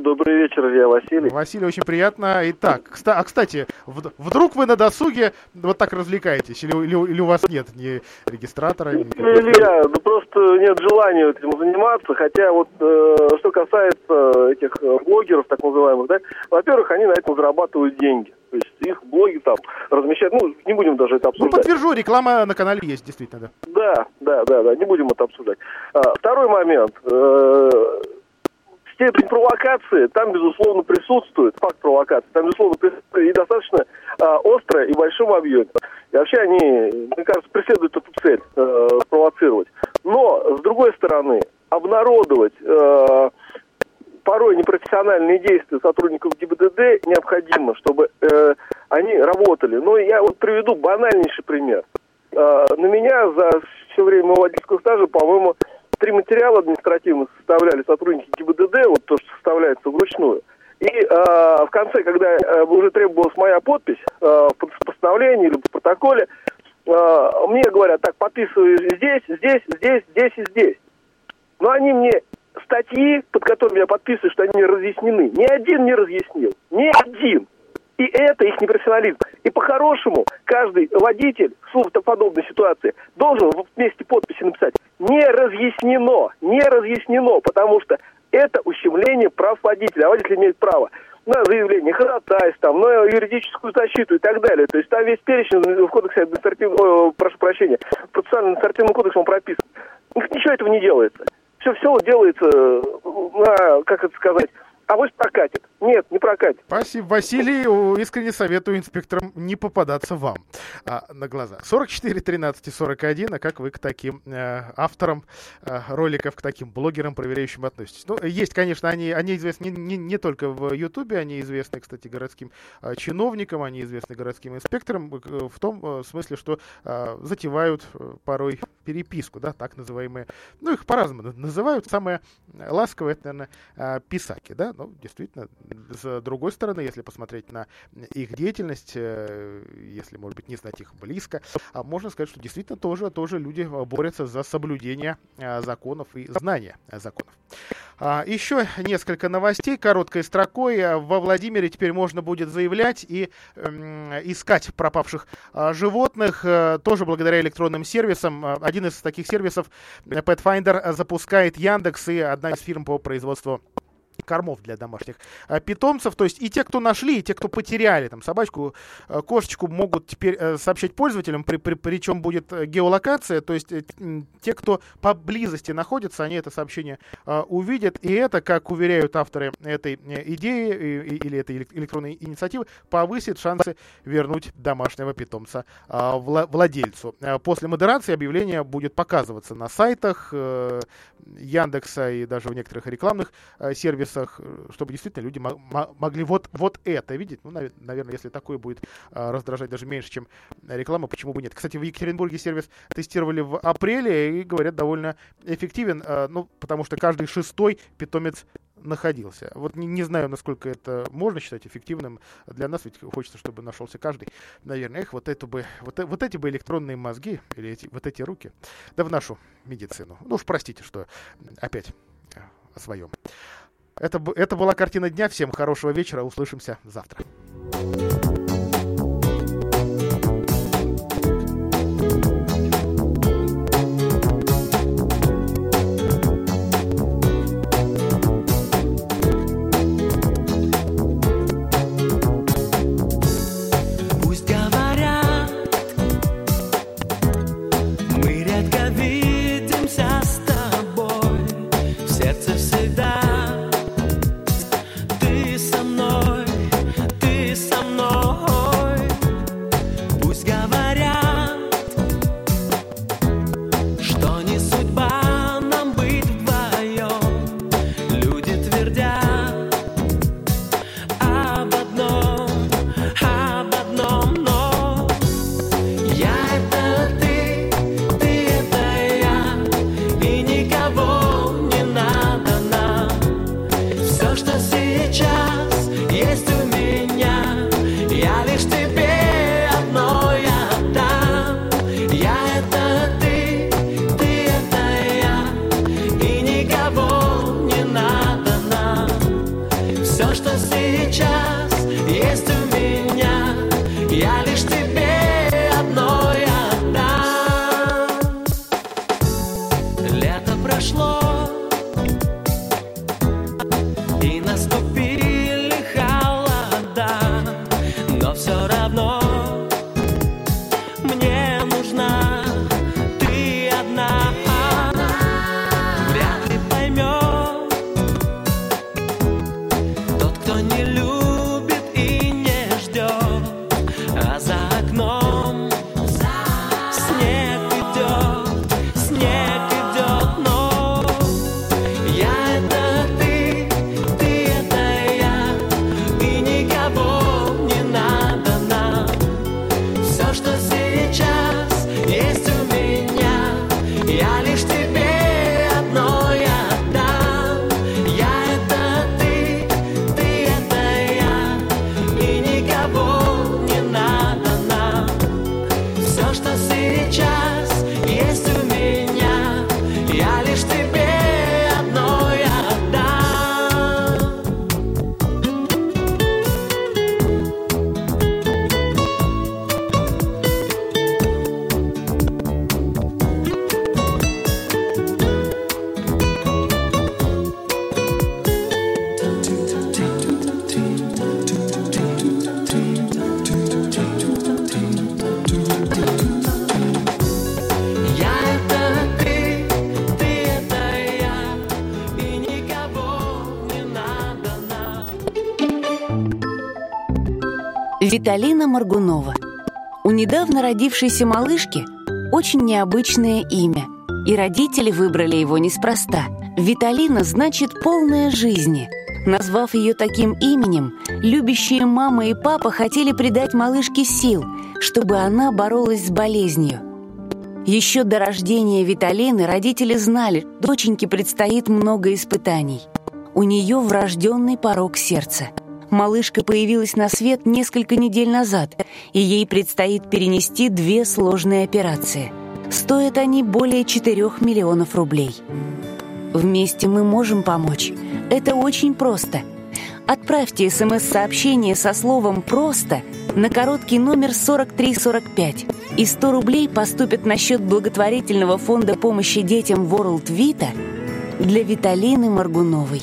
Добрый вечер, я Василий. Василий, очень приятно. Итак, а кстати, вдруг вы на досуге вот так развлекаетесь, или, или, или у вас нет ни регистратора? Ни Илья, ну просто нет желания этим заниматься, хотя вот э, что касается этих блогеров, так называемых, да, во-первых, они на этом зарабатывают деньги. То есть их блоги там размещают, ну, не будем даже это ну, обсуждать. Ну, подтвержу, реклама на канале есть, действительно, да. Да, да, да, да, не будем это обсуждать. А, второй момент. Э, степень провокации там, безусловно, присутствует, факт провокации, там, безусловно, присутствует и достаточно э, острая и в большом объеме. И вообще они, мне кажется, преследуют эту цель э, провоцировать. Но, с другой стороны, обнародовать э, порой непрофессиональные действия сотрудников ГИБДД необходимо, чтобы э, они работали. Но я вот приведу банальнейший пример. Э, на меня за все время водительского стажа, по-моему, три материала административно составляли сотрудники ГИБДД, вот то, что составляется вручную. И э, в конце, когда э, уже требовалась моя подпись э, в постановлении или в протоколе, э, мне говорят, так, подписывай здесь, здесь, здесь, здесь и здесь. Но они мне статьи, под которыми я подписываю, что они не разъяснены, ни один не разъяснил. Ни один. И это их непрофессионализм. И по-хорошему каждый водитель в подобной ситуации должен вместе подписи написать «не разъяснено», «не разъяснено», потому что это ущемление прав водителя. А водитель имеет право на заявление ходатайств, на юридическую защиту и так далее. То есть там весь перечень в кодексе административного, прошу прощения, процессуальным административным кодексом прописан. Ничего этого не делается. Все, все делается на, как это сказать, а вот прокатит. Нет, не прокатит. Спасибо, Василий. Искренне советую инспекторам не попадаться вам а, на глаза. 44, 13 и 41. А как вы к таким э, авторам э, роликов, к таким блогерам, проверяющим относитесь? Ну, есть, конечно, они, они известны не, не, не только в Ютубе, они известны, кстати, городским э, чиновникам, они известны городским инспекторам э, в том э, смысле, что э, затевают э, порой переписку, да, так называемые. Ну, их по-разному называют. Самое ласковое, это, наверное, э, писаки, да, ну, действительно, с другой стороны, если посмотреть на их деятельность, э, если, может быть, не знать их близко, а можно сказать, что действительно тоже, тоже люди борются за соблюдение э, законов и знание законов. А, еще несколько новостей короткой строкой. Во Владимире теперь можно будет заявлять и э, искать пропавших э, животных, э, тоже благодаря электронным сервисам. Один из таких сервисов, Petfinder, запускает Яндекс и одна из фирм по производству кормов для домашних э, питомцев. То есть и те, кто нашли, и те, кто потеряли там собачку, э, кошечку, могут теперь э, сообщать пользователям, при, при, причем будет геолокация. То есть те, кто поблизости находится, они это сообщение увидят. И это, как уверяют авторы этой идеи или этой электронной инициативы, повысит шансы вернуть домашнего питомца владельцу. После модерации объявление будет показываться на сайтах Яндекса и даже в некоторых рекламных сервисах сервисах, э, чтобы действительно люди могли вот, вот это видеть. Ну, наверное, если такое будет а, раздражать даже меньше, чем реклама, почему бы нет. Кстати, в Екатеринбурге сервис тестировали в апреле и, говорят, довольно эффективен, а, ну, потому что каждый шестой питомец находился. Вот не, не знаю, насколько это можно считать эффективным для нас, ведь хочется, чтобы нашелся каждый. Наверное, их вот, это бы, вот, вот эти бы электронные мозги, или эти, вот эти руки, да в нашу медицину. Ну уж простите, что опять о своем. Это, это была картина дня. Всем хорошего вечера. Услышимся завтра. Виталина Маргунова. У недавно родившейся малышки очень необычное имя, и родители выбрали его неспроста. Виталина значит «полная жизни». Назвав ее таким именем, любящие мама и папа хотели придать малышке сил, чтобы она боролась с болезнью. Еще до рождения Виталины родители знали, доченьке предстоит много испытаний. У нее врожденный порог сердца. Малышка появилась на свет несколько недель назад, и ей предстоит перенести две сложные операции. Стоят они более 4 миллионов рублей. Вместе мы можем помочь. Это очень просто. Отправьте СМС-сообщение со словом «просто» на короткий номер 4345, и 100 рублей поступят на счет благотворительного фонда помощи детям World Vita для Виталины Маргуновой.